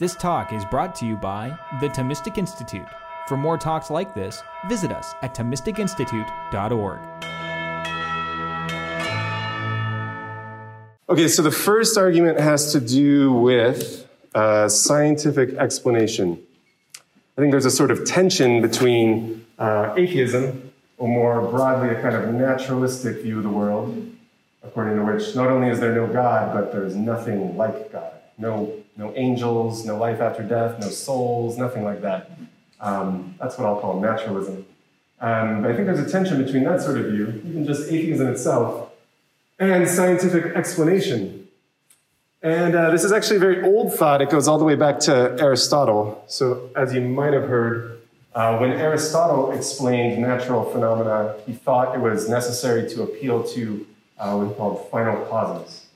This talk is brought to you by the Thomistic Institute. For more talks like this, visit us at ThomisticInstitute.org. Okay, so the first argument has to do with uh, scientific explanation. I think there's a sort of tension between uh, atheism, or more broadly, a kind of naturalistic view of the world, according to which not only is there no God, but there's nothing like God. No, no angels, no life after death, no souls, nothing like that. Um, that's what I'll call naturalism. Um, but I think there's a tension between that sort of view, even just atheism itself, and scientific explanation. And uh, this is actually a very old thought. It goes all the way back to Aristotle. So, as you might have heard, uh, when Aristotle explained natural phenomena, he thought it was necessary to appeal to uh, what he called final causes.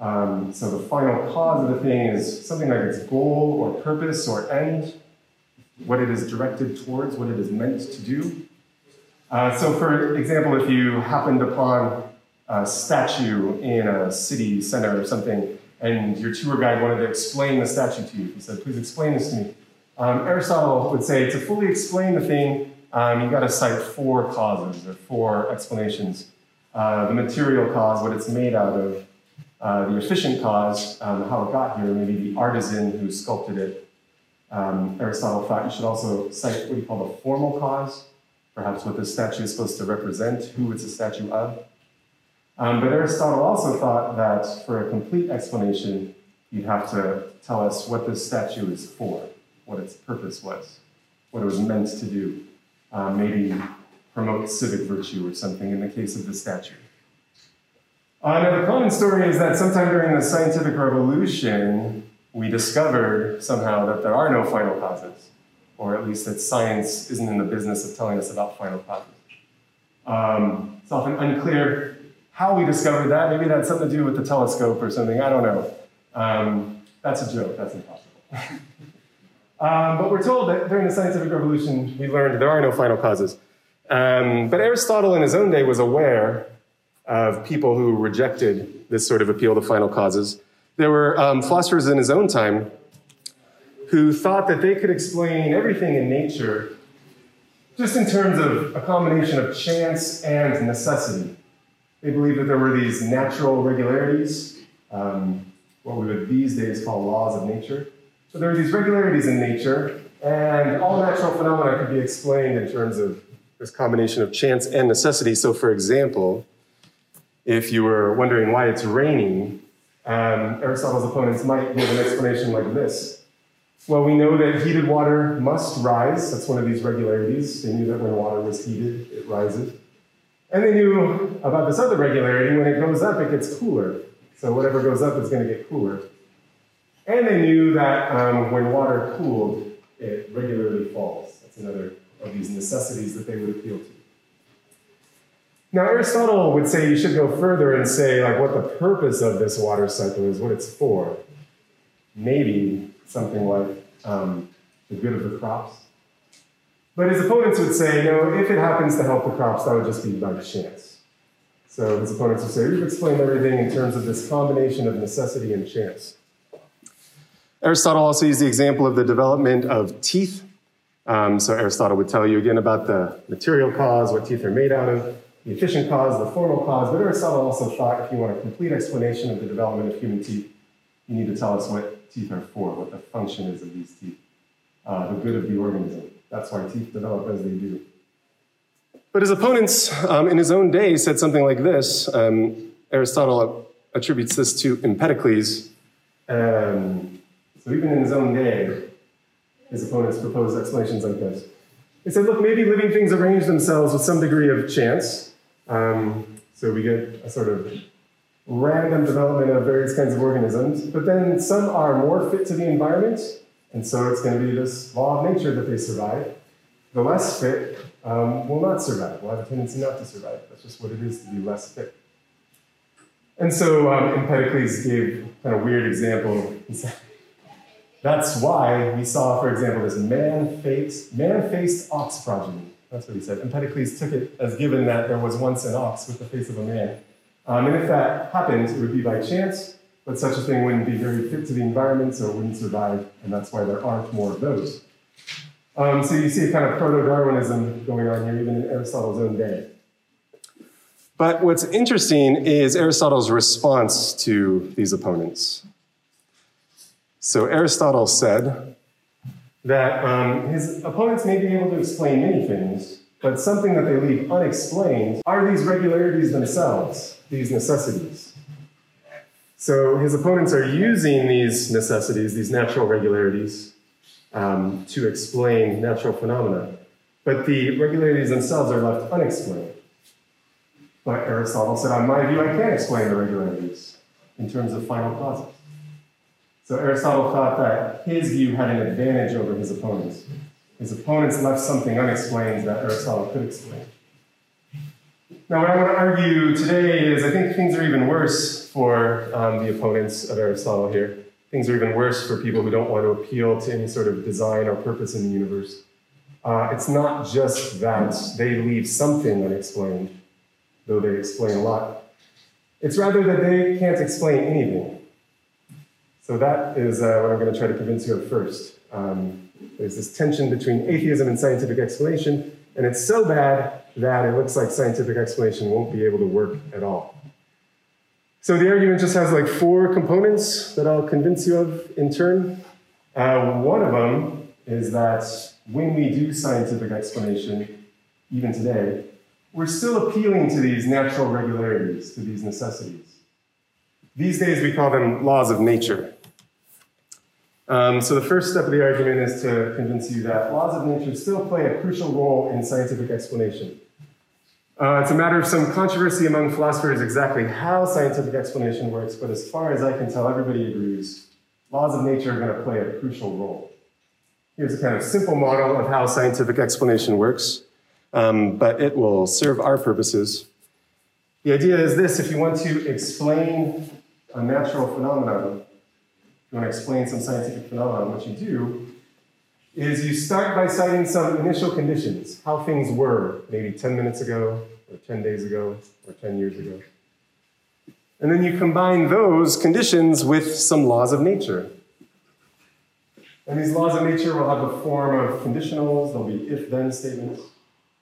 Um, so the final cause of the thing is something like its goal or purpose or end, what it is directed towards, what it is meant to do. Uh, so, for example, if you happened upon a statue in a city center or something, and your tour guide wanted to explain the statue to you, he said, "Please explain this to me." Um, Aristotle would say to fully explain the thing, um, you got to cite four causes or four explanations: uh, the material cause, what it's made out of, uh, the efficient cause, um, how it got here, maybe the artisan who sculpted it. Um, Aristotle thought you should also cite what he called a formal cause, perhaps what the statue is supposed to represent, who it's a statue of. Um, but Aristotle also thought that for a complete explanation, you'd have to tell us what this statue is for, what its purpose was, what it was meant to do. Uh, maybe promote civic virtue or something in the case of the statue. Now, the common story is that sometime during the scientific revolution, we discovered somehow that there are no final causes, or at least that science isn't in the business of telling us about final causes. Um, it's often unclear how we discovered that. Maybe that had something to do with the telescope or something. I don't know. Um, that's a joke. That's impossible. um, but we're told that during the scientific revolution, we learned there are no final causes. Um, but Aristotle in his own day was aware of people who rejected this sort of appeal to final causes. There were um, philosophers in his own time who thought that they could explain everything in nature just in terms of a combination of chance and necessity. They believed that there were these natural regularities, um, what we would these days call laws of nature. So there were these regularities in nature, and all natural phenomena could be explained in terms of this combination of chance and necessity. So, for example, if you were wondering why it's raining, um, Aristotle's opponents might give an explanation like this. Well, we know that heated water must rise. That's one of these regularities. They knew that when water was heated, it rises. And they knew about this other regularity. When it goes up, it gets cooler. So whatever goes up is going to get cooler. And they knew that um, when water cooled, it regularly falls. That's another of these necessities that they would appeal to. Now, Aristotle would say you should go further and say, like, what the purpose of this water cycle is, what it's for. Maybe something like um, the good of the crops. But his opponents would say, no, if it happens to help the crops, that would just be by chance. So his opponents would say, we've explained everything in terms of this combination of necessity and chance. Aristotle also used the example of the development of teeth. Um, so Aristotle would tell you again about the material cause, what teeth are made out of the efficient cause, the formal cause, but Aristotle also thought if you want a complete explanation of the development of human teeth, you need to tell us what teeth are for, what the function is of these teeth, uh, the good of the organism. That's why teeth develop as they do. But his opponents um, in his own day said something like this. Um, Aristotle attributes this to Empedocles. Um, so even in his own day, his opponents proposed explanations like this. They said, look, maybe living things arrange themselves with some degree of chance, um, so we get a sort of random development of various kinds of organisms, but then some are more fit to the environment, and so it's going to be this law of nature that they survive. The less fit um, will not survive, will have a tendency not to survive. That's just what it is to be less fit. And so um, Empedocles gave kind of weird example. That's why we saw, for example, this man-faced, man-faced ox progeny. That's what he said. Empedocles took it as given that there was once an ox with the face of a man. Um, and if that happened, it would be by chance, but such a thing wouldn't be very fit to the environment, so it wouldn't survive, and that's why there aren't more of those. Um, so you see a kind of proto-Darwinism going on here, even in Aristotle's own day. But what's interesting is Aristotle's response to these opponents. So Aristotle said that um, his opponents may be able to explain many things, but something that they leave unexplained are these regularities themselves, these necessities. So his opponents are using these necessities, these natural regularities, um, to explain natural phenomena. But the regularities themselves are left unexplained. But Aristotle said, on my view, I can't explain the regularities in terms of final causes. So Aristotle thought that his view had an advantage over his opponents. His opponents left something unexplained that Aristotle could explain. Now, what I want to argue today is I think things are even worse for um, the opponents of Aristotle here. Things are even worse for people who don't want to appeal to any sort of design or purpose in the universe. Uh, it's not just that they leave something unexplained, though they explain a lot. It's rather that they can't explain anything. So that is uh, what I'm going to try to convince you of first. Um, there's this tension between atheism and scientific explanation, and it's so bad that it looks like scientific explanation won't be able to work at all. So the argument just has like four components that I'll convince you of in turn. Uh, one of them is that when we do scientific explanation, even today, we're still appealing to these natural regularities, to these necessities. These days we call them laws of nature. Um, so the first step of the argument is to convince you that laws of nature still play a crucial role in scientific explanation. Uh, it's a matter of some controversy among philosophers exactly how scientific explanation works, but as far as I can tell, everybody agrees laws of nature are going to play a crucial role. Here's a kind of simple model of how scientific explanation works, um, but it will serve our purposes. The idea is this if you want to explain a natural phenomenon, you want to explain some scientific phenomenon, what you do is you start by citing some initial conditions, how things were maybe 10 minutes ago, or 10 days ago, or 10 years ago. And then you combine those conditions with some laws of nature. And these laws of nature will have the form of conditionals, they'll be if then statements.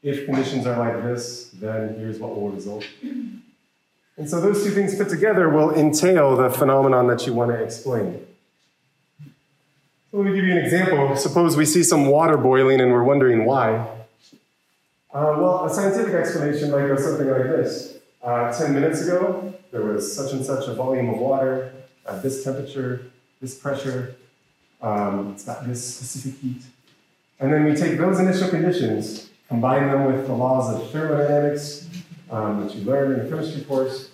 If conditions are like this, then here's what will result. And so those two things put together will entail the phenomenon that you want to explain. Let me give you an example. Suppose we see some water boiling and we're wondering why. Uh, well, a scientific explanation might go something like this. Uh, 10 minutes ago, there was such and such a volume of water at this temperature, this pressure, um, it's got this specific heat. And then we take those initial conditions, combine them with the laws of thermodynamics um, that you learned in the chemistry course,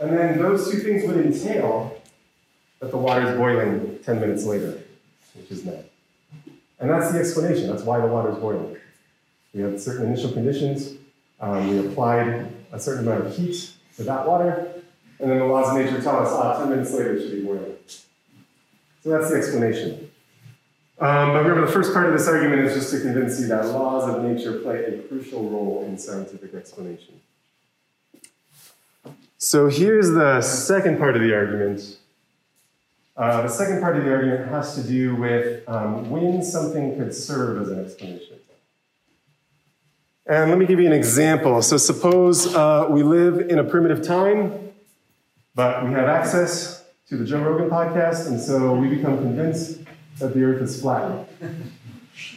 and then those two things would entail that the water is boiling 10 minutes later which is net. And that's the explanation. That's why the water is boiling. We had certain initial conditions. Um, we applied a certain amount of heat to that water, and then the laws of nature tell us, ah, 10 minutes later it should be boiling. So that's the explanation. Um, but remember, the first part of this argument is just to convince you that laws of nature play a crucial role in scientific explanation. So here's the second part of the argument, uh, the second part of the argument has to do with um, when something could serve as an explanation. And let me give you an example. So, suppose uh, we live in a primitive time, but we have access to the Joe Rogan podcast, and so we become convinced that the earth is flat.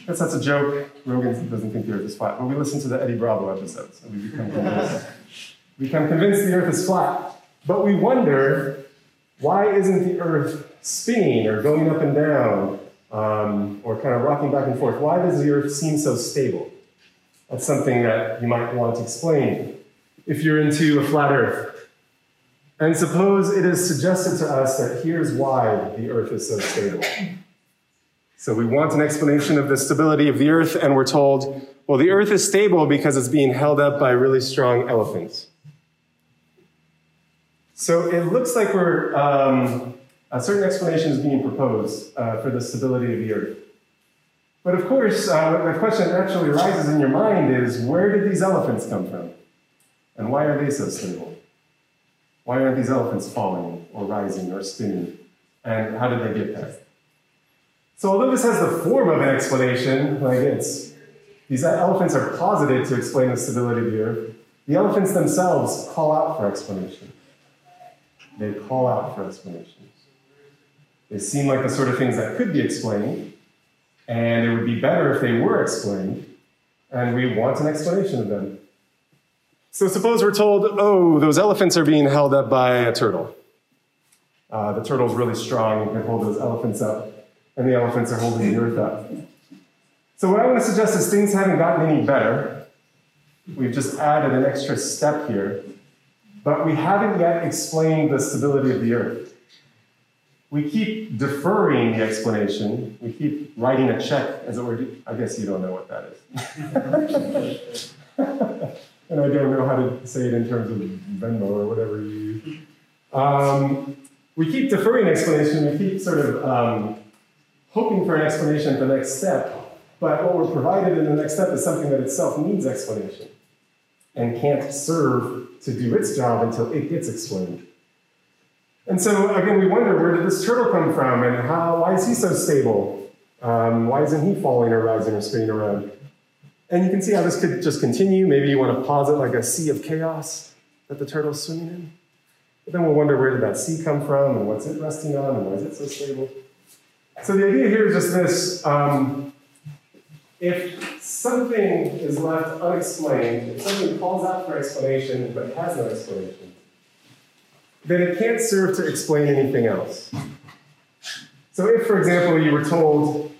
Guess that's a joke. Rogan doesn't think the earth is flat, but we listen to the Eddie Bravo episodes, and we become convinced. we become convinced the earth is flat. But we wonder why isn't the earth spinning or going up and down um, or kind of rocking back and forth? Why does the earth seem so stable? That's something that you might want to explain if you're into a flat earth. And suppose it is suggested to us that here's why the earth is so stable. So we want an explanation of the stability of the earth, and we're told, well, the earth is stable because it's being held up by really strong elephants. So it looks like we're um, a certain explanation is being proposed uh, for the stability of the Earth. But of course, uh, the question that naturally arises in your mind is where did these elephants come from? And why are they so stable? Why aren't these elephants falling or rising or spinning? And how did they get there? So although this has the form of an explanation, like it's these elephants are posited to explain the stability of the earth, the elephants themselves call out for explanation. They call out for explanations. They seem like the sort of things that could be explained, and it would be better if they were explained, and we want an explanation of them. So suppose we're told, oh, those elephants are being held up by a turtle. Uh, the turtle's really strong and can hold those elephants up, and the elephants are holding the earth up. So what I want to suggest is things haven't gotten any better. We've just added an extra step here, but we haven't yet explained the stability of the earth. We keep deferring the explanation. We keep writing a check, as it were. I guess you don't know what that is. and I don't know how to say it in terms of Venmo or whatever you use. Um, we keep deferring explanation. We keep sort of um, hoping for an explanation at the next step. But what we're provided in the next step is something that itself needs explanation and can't serve to do its job until it gets explained. And so, again, we wonder where did this turtle come from and how, why is he so stable? Um, why isn't he falling or rising or spinning around? And you can see how this could just continue. Maybe you want to posit like a sea of chaos that the turtle's swimming in. But then we'll wonder where did that sea come from and what's it resting on and why is it so stable? So the idea here is just this. Um, if something is left unexplained, if something calls out for explanation but has no explanation, then it can't serve to explain anything else. So if, for example, you were told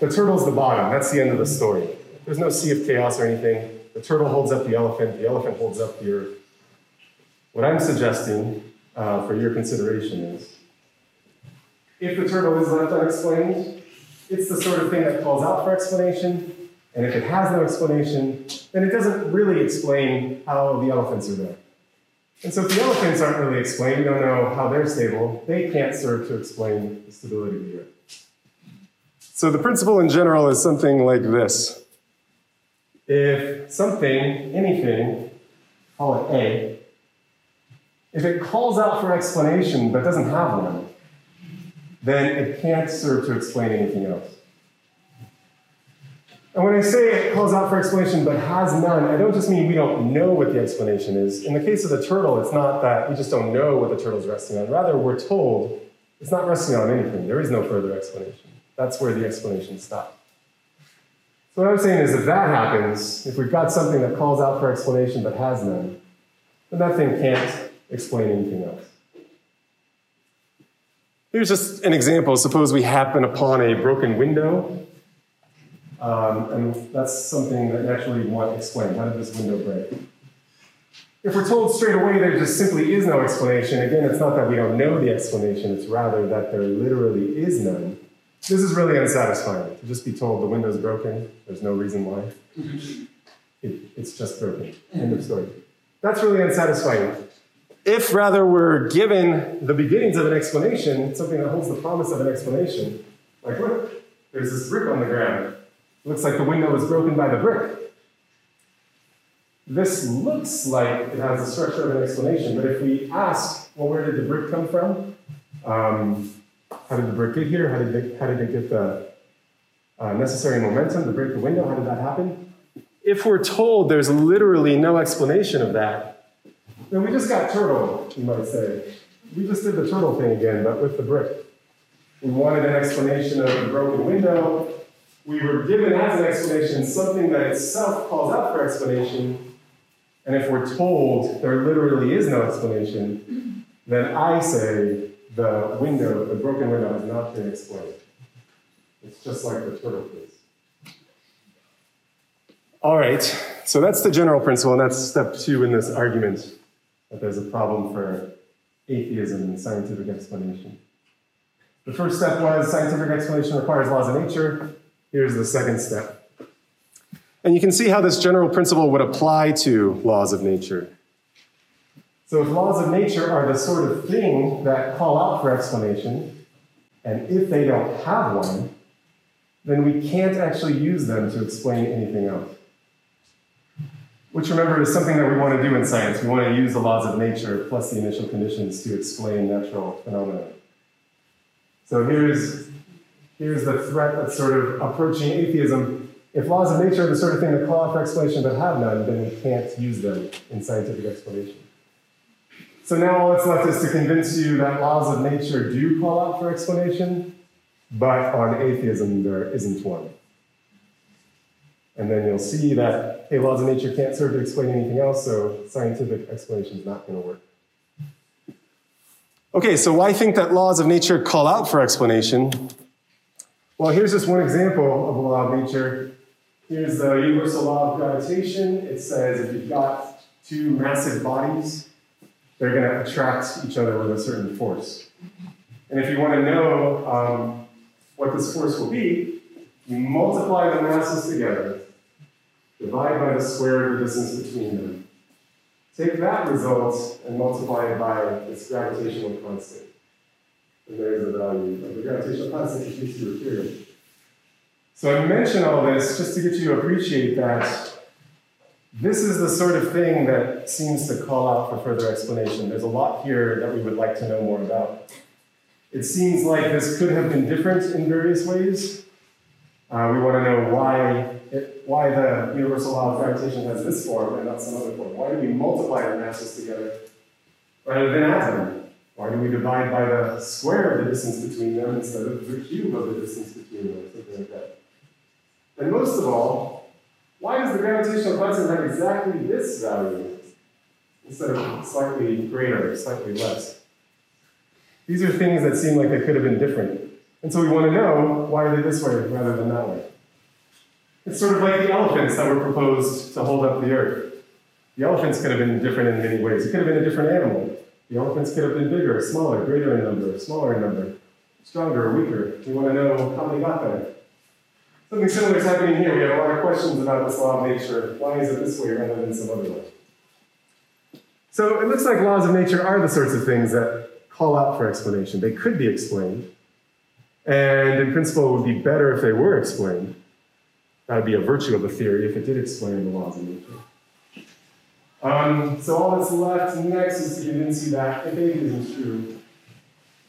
the turtle's the bottom, that's the end of the story. There's no sea of chaos or anything. The turtle holds up the elephant, the elephant holds up the earth. What I'm suggesting uh, for your consideration is if the turtle is left unexplained, it's the sort of thing that calls out for explanation. And if it has no explanation, then it doesn't really explain how the elephants are there. And so if the elephants aren't really explained, don't know how they're stable, they can't serve to explain the stability of the earth. So the principle in general is something like this. If something, anything, call it A, if it calls out for explanation but doesn't have one, then it can't serve to explain anything else. And when I say it calls out for explanation but has none, I don't just mean we don't know what the explanation is. In the case of the turtle, it's not that we just don't know what the turtle's resting on. Rather, we're told it's not resting on anything. There is no further explanation. That's where the explanation stops. So what I'm saying is if that happens, if we've got something that calls out for explanation but has none, then that thing can't explain anything else. Here's just an example. Suppose we happen upon a broken window, um, and that's something that naturally we want explained. How did this window break? If we're told straight away there just simply is no explanation, again, it's not that we don't know the explanation, it's rather that there literally is none. This is really unsatisfying. To just be told the window's broken, there's no reason why. It, it's just broken. End of story. That's really unsatisfying. If rather we're given the beginnings of an explanation, something that holds the promise of an explanation, like look, there's this brick on the ground. Looks like the window was broken by the brick. This looks like it has the structure of an explanation, but if we ask, well, where did the brick come from? Um, how did the brick get here? How did it, how did it get the uh, necessary momentum to break the window? How did that happen? If we're told there's literally no explanation of that, then we just got turtle, you might say. We just did the turtle thing again, but with the brick. We wanted an explanation of the broken window. We were given as an explanation something that itself calls out for explanation. And if we're told there literally is no explanation, then I say the window, the broken window, has not been explained. It's just like the turtle case. All right, so that's the general principle, and that's step two in this argument that there's a problem for atheism and scientific explanation. The first step was scientific explanation requires laws of nature. Here's the second step. And you can see how this general principle would apply to laws of nature. So if laws of nature are the sort of thing that call out for explanation, and if they don't have one, then we can't actually use them to explain anything else. which remember is something that we want to do in science. We want to use the laws of nature plus the initial conditions to explain natural phenomena. So here's, here's the threat that's sort of approaching atheism. If laws of nature are the sort of thing that call out for explanation but have none, then we can't use them in scientific explanation. So now all that's left is to convince you that laws of nature do call out for explanation, but on atheism there isn't one. And then you'll see that, hey, laws of nature can't serve to explain anything else, so scientific explanation is not going to work. Okay, so why think that laws of nature call out for explanation? Well, here's just one example of a law of nature. Here's the universal law of gravitation. It says if you've got two massive bodies, they're going to attract each other with a certain force. And if you want to know um, what this force will be, you multiply the masses together, divide by the square of the distance between them. Take that result and multiply it by its gravitational constant. And there's the value of the gravitational constant in case you. So I mention all this just to get you to appreciate that this is the sort of thing that seems to call out for further explanation. There's a lot here that we would like to know more about. It seems like this could have been different in various ways. Uh, we want to know why, it, why the universal law of gravitation has this form and not some other form. Why do we multiply the masses together rather than add them? Why do we divide by the square of the distance between them instead of the cube of the distance between them, something like that? And most of all, why does the gravitational constant have exactly this value instead of slightly greater, slightly less? These are things that seem like they could have been different. And so we want to know why are they this way rather than that way. It's sort of like the elephants that were proposed to hold up the earth. The elephants could have been different in many ways. It could have been a different animal. The elephants could have been bigger, smaller, greater in number, smaller in number, stronger, or weaker. We want to know how they got there. Something similar is happening here. We have a lot of questions about this law of nature. Why is it this way rather than some other way? So it looks like laws of nature are the sorts of things that call out for explanation. They could be explained, and in principle, it would be better if they were explained. That would be a virtue of a theory if it did explain the laws of nature. Um, so all that's left next is to convince you that if atheism isn't true,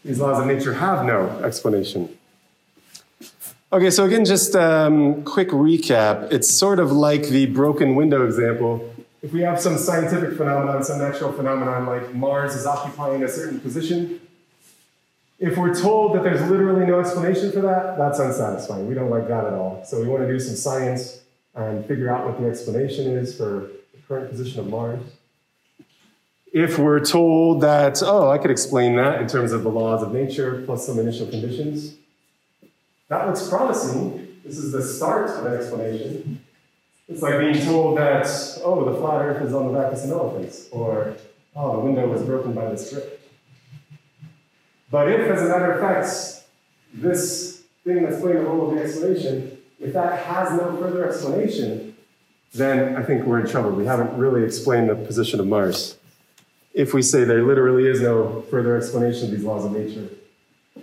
these laws of nature have no explanation. Okay, so again, just um, quick recap. It's sort of like the broken window example. If we have some scientific phenomenon, some natural phenomenon like Mars is occupying a certain position, if we're told that there's literally no explanation for that, that's unsatisfying. We don't like that at all. So we want to do some science and figure out what the explanation is for current position of Mars. If we're told that, oh, I could explain that in terms of the laws of nature plus some initial conditions, that looks promising. This is the start of an explanation. It's like being told that, oh, the flat earth is on the back of some elephants, or, oh, the window was broken by this brick. But if, as a matter of fact, this thing that's playing the role of the explanation, if that has no further explanation, then I think we're in trouble. We haven't really explained the position of Mars. If we say there literally is no further explanation of these laws of nature,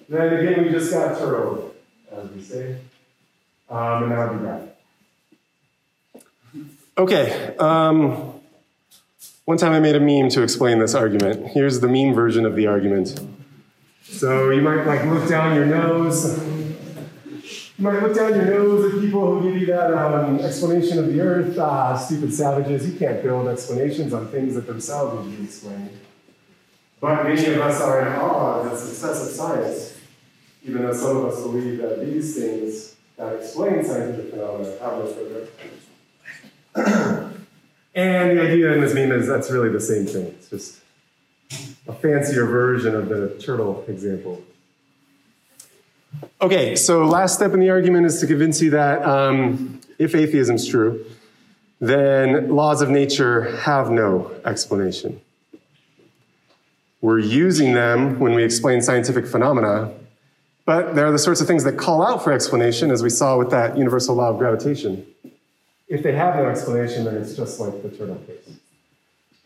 then again, we just got Turo as we say. Um, and would be that. Okay. Um, one time I made a meme to explain this argument. Here's the meme version of the argument. So you might like look down your nose. You might look down your nose at people who give you that um, explanation of the earth. Ah, stupid savages. You can't build explanations on things that themselves need to be explained. But many of us are in awe of the success of science even though some of us believe that these things that explain scientific phenomena have no further and the idea in this meme is that's really the same thing. It's just a fancier version of the turtle example. Okay, so last step in the argument is to convince you that um, if atheism is true, then laws of nature have no explanation. We're using them when we explain scientific phenomena, but they're the sorts of things that call out for explanation, as we saw with that universal law of gravitation. If they have no explanation, then it's just like the turtle case.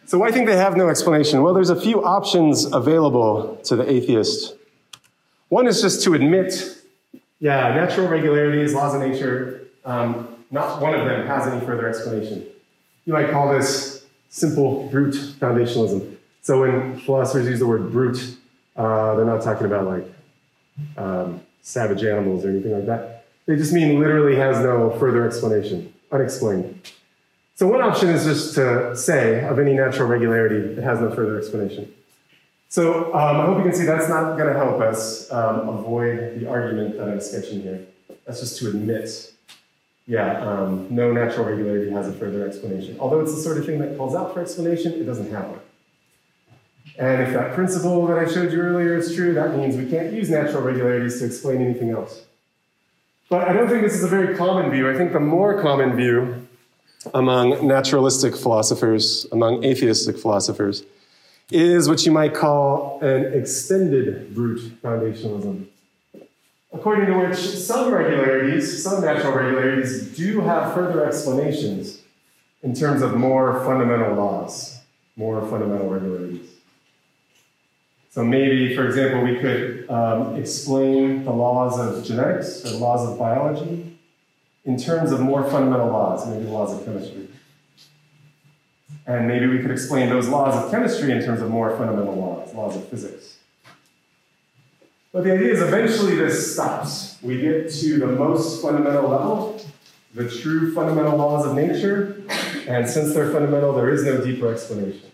So why think they have no explanation? Well, there's a few options available to the atheist. One is just to admit, yeah, natural regularities, laws of nature, um, not one of them has any further explanation. You might call this simple brute foundationalism. So when philosophers use the word brute, uh, they're not talking about like um, savage animals or anything like that. They just mean literally has no further explanation, unexplained. So one option is just to say of any natural regularity, it has no further explanation. So um, I hope you can see that's not going to help us um, avoid the argument that I'm sketching here. That's just to admit, yeah, um, no natural regularity has a further explanation. Although it's the sort of thing that calls out for explanation, it doesn't have one. And if that principle that I showed you earlier is true, that means we can't use natural regularities to explain anything else. But I don't think this is a very common view. I think the more common view among naturalistic philosophers, among atheistic philosophers, is what you might call an extended brute foundationalism. According to which some regularities, some natural regularities, do have further explanations in terms of more fundamental laws, more fundamental regularities. So maybe, for example, we could um, explain the laws of genetics or the laws of biology in terms of more fundamental laws, maybe the laws of chemistry. And maybe we could explain those laws of chemistry in terms of more fundamental laws, laws of physics. But the idea is eventually this stops. We get to the most fundamental level, the true fundamental laws of nature, and since they're fundamental, there is no deeper explanation.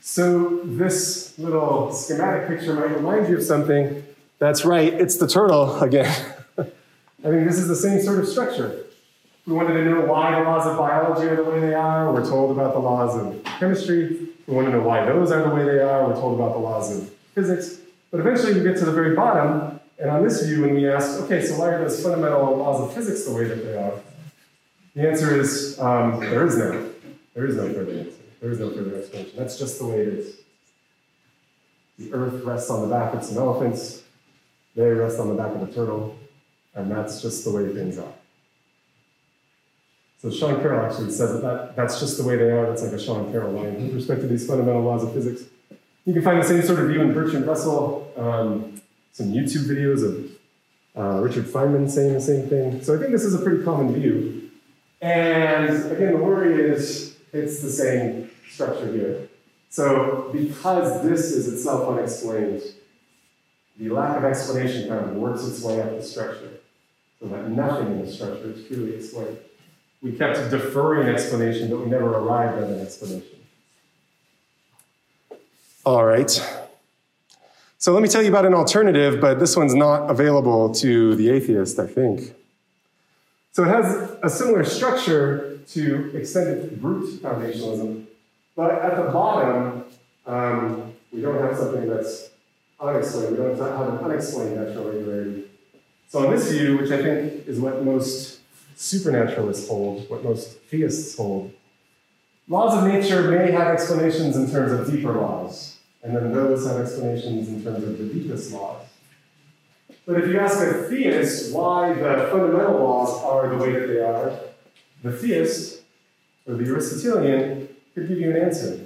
So this little schematic picture might remind you of something. That's right, it's the turtle again. I mean, this is the same sort of structure. We wanted to know why the laws of biology are the way they are. We're told about the laws of chemistry. We want to know why those are the way they are. We're told about the laws of physics. But eventually we get to the very bottom, and on this view, when we ask, okay, so why are those fundamental laws of physics the way that they are? The answer is um, there is no. There is no further answer. There is no further explanation. That's just the way it is. The earth rests on the back of some elephants. They rest on the back of a turtle. And that's just the way things are. So Sean Carroll actually says that, that that's just the way they are. That's like a Sean Carroll line with respect to these fundamental laws of physics. You can find the same sort of view in Bertrand Russell, um, some YouTube videos of uh, Richard Feynman saying the same thing. So I think this is a pretty common view. And again, the worry is it's the same structure here. So because this is itself unexplained, the lack of explanation kind of works its way up the structure so that nothing in the structure is truly explained. We kept deferring explanation, but we never arrived at an explanation. All right. So let me tell you about an alternative, but this one's not available to the atheist, I think. So it has a similar structure to extended brute foundationalism, but at the bottom, um, we don't have something that's unexplained. We don't have an unexplained natural regularity. So on this view, which I think is what most supernaturalists hold, what most theists hold, laws of nature may have explanations in terms of deeper laws, and then those have explanations in terms of the deepest laws. But if you ask a theist why the fundamental laws are the way that they are, the theist, or the Aristotelian, could give you an answer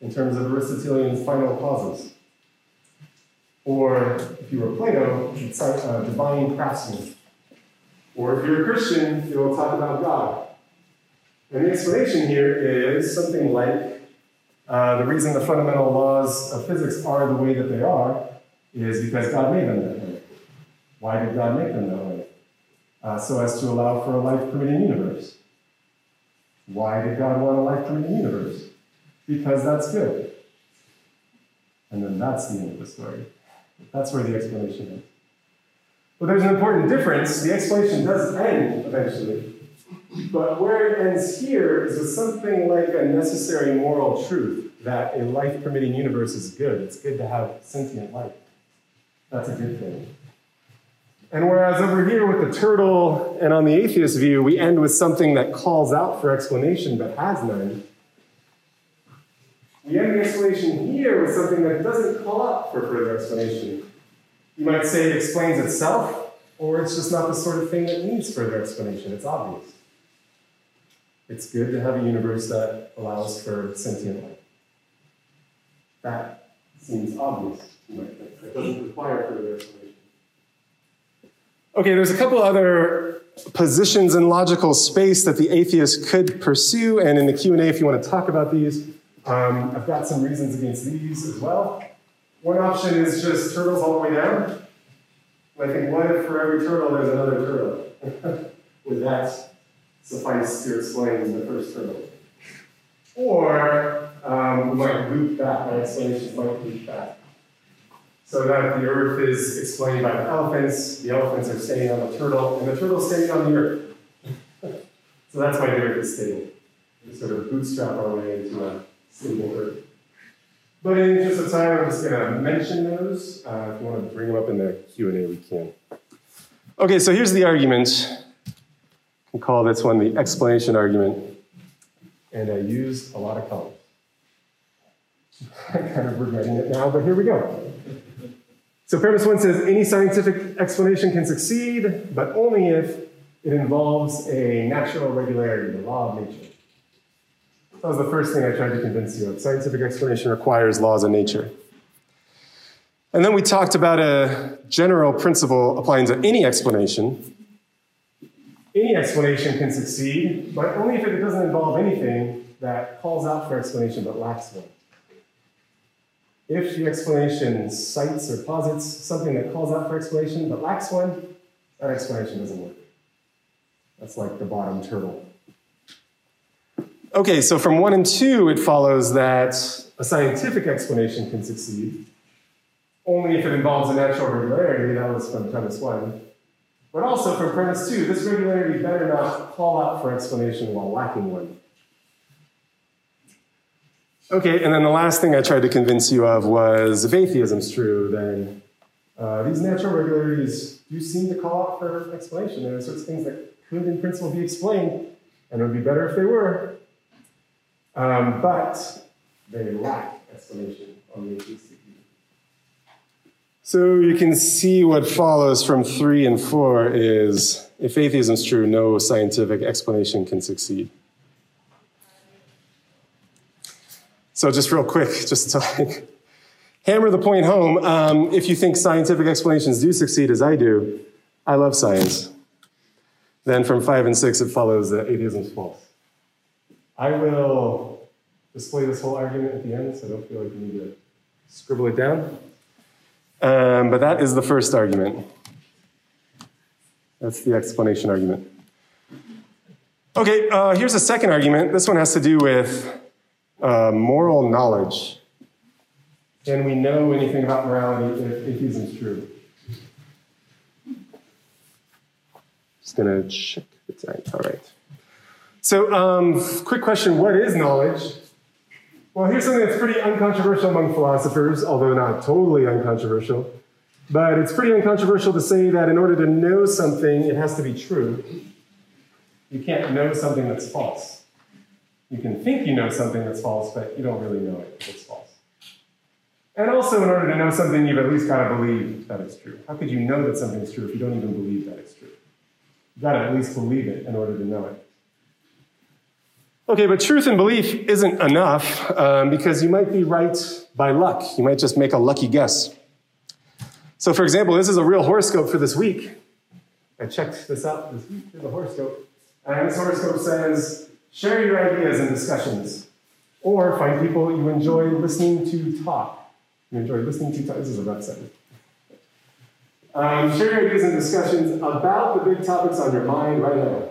in terms of Aristotelian's final causes. Or if you were Plato, divine craftsman. Or if you're a Christian, you will talk about God. And the explanation here is something like uh, the reason the fundamental laws of physics are the way that they are is because God made them that way. Why did God make them that way? Uh, so as to allow for a life permitting universe. Why did God want a life permitting universe? Because that's good. And then that's the end of the story. That's where the explanation is. But there's an important difference. The explanation does end eventually. But where it ends here is with something like a necessary moral truth that a life permitting universe is good. It's good to have sentient life. That's a good thing. And whereas over here with the turtle and on the atheist view, we end with something that calls out for explanation but has none, we end the explanation here with something that doesn't call out for further explanation. You might say it explains itself, or it's just not the sort of thing that needs further explanation. It's obvious. It's good to have a universe that allows for sentient life. That seems obvious. It doesn't require further explanation. Okay, there's a couple other positions in logical space that the atheist could pursue, and in the Q&A, if you want to talk about these, um, I've got some reasons against these as well. One option is just turtles all the way down. I think, what if for every turtle there's another turtle? Would that suffice to explain the first turtle? Or um, we might loop back, my explanations might loop back. So that the earth is explained by the elephants, the elephants are standing on the turtle, and the turtle's standing on the earth. so that's why the earth is stable. We sort of bootstrap our way into a stable earth. But in interest of time, I'm just going to mention those. Uh, if you want to bring them up in the Q&A, we can. Okay, so here's the argument. We call this one the explanation argument. And I used a lot of colors. I'm kind of regretting it now, but here we go. So premise one says any scientific explanation can succeed, but only if it involves a natural regularity, the law of nature. That was the first thing I tried to convince you of. Scientific explanation requires laws of nature. And then we talked about a general principle applying to any explanation. Any explanation can succeed, but only if it doesn't involve anything that calls out for explanation but lacks one. If the explanation cites or posits something that calls out for explanation but lacks one, that explanation doesn't work. That's like the bottom turtle. Okay, so from one and two, it follows that a scientific explanation can succeed only if it involves a natural regularity. That was from premise one. But also from premise two, this regularity better not call out for explanation while lacking one. Okay, and then the last thing I tried to convince you of was if atheism's true, then uh, these natural regularities do seem to call out for explanation. There are sorts of things that could, in principle, be explained, and it would be better if they were. Um, but they lack explanation on the view. So you can see what follows from three and four is if atheism is true, no scientific explanation can succeed. So just real quick, just to like hammer the point home, um, if you think scientific explanations do succeed as I do, I love science. Then from five and six, it follows that atheism is false. I will display this whole argument at the end, so I don't feel like you need to scribble it down. Um, but that is the first argument. That's the explanation argument. Okay, uh, here's a second argument. This one has to do with uh, moral knowledge. Can we know anything about morality if atheism is true? Just gonna check the time. All right. So, um, quick question what is knowledge? Well, here's something that's pretty uncontroversial among philosophers, although not totally uncontroversial. But it's pretty uncontroversial to say that in order to know something, it has to be true. You can't know something that's false. You can think you know something that's false, but you don't really know it it's false. And also, in order to know something, you've at least got to believe that it's true. How could you know that something's true if you don't even believe that it's true? You've got to at least believe it in order to know it. Okay, but truth and belief isn't enough um, because you might be right by luck. You might just make a lucky guess. So, for example, this is a real horoscope for this week. I checked this out this week in the horoscope. And this horoscope says Share your ideas and discussions, or find people you enjoy listening to talk. You enjoy listening to talk. This is a website. Um, share your ideas and discussions about the big topics on your mind right now.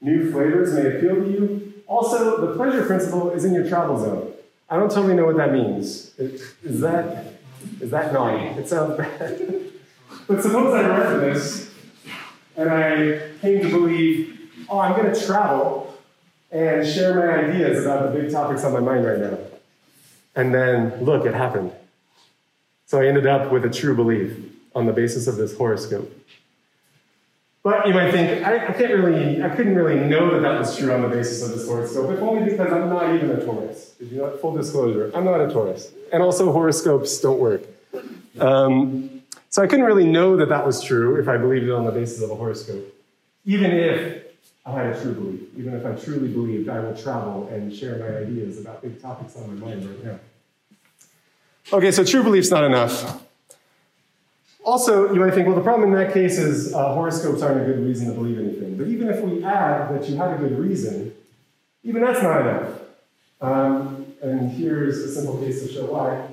New flavors may appeal to you. Also, the pleasure principle is in your travel zone. I don't totally know what that means. Is that is that naughty? It sounds bad. but suppose I read this and I came to believe, oh, I'm going to travel and share my ideas about the big topics on my mind right now. And then, look, it happened. So I ended up with a true belief on the basis of this horoscope. But you might think, I, I, can't really, I couldn't really know that that was true on the basis of this horoscope, if only because I'm not even a Taurus. You know, full disclosure, I'm not a Taurus. And also, horoscopes don't work. Um, so I couldn't really know that that was true if I believed it on the basis of a horoscope, even if I had a true belief. Even if I truly believed, I will travel and share my ideas about big topics on my mind right now. Okay, so true belief's not enough. Also, you might think, well, the problem in that case is uh, horoscopes aren't a good reason to believe anything. But even if we add that you had a good reason, even that's not enough. Um, and here's a simple case to show why.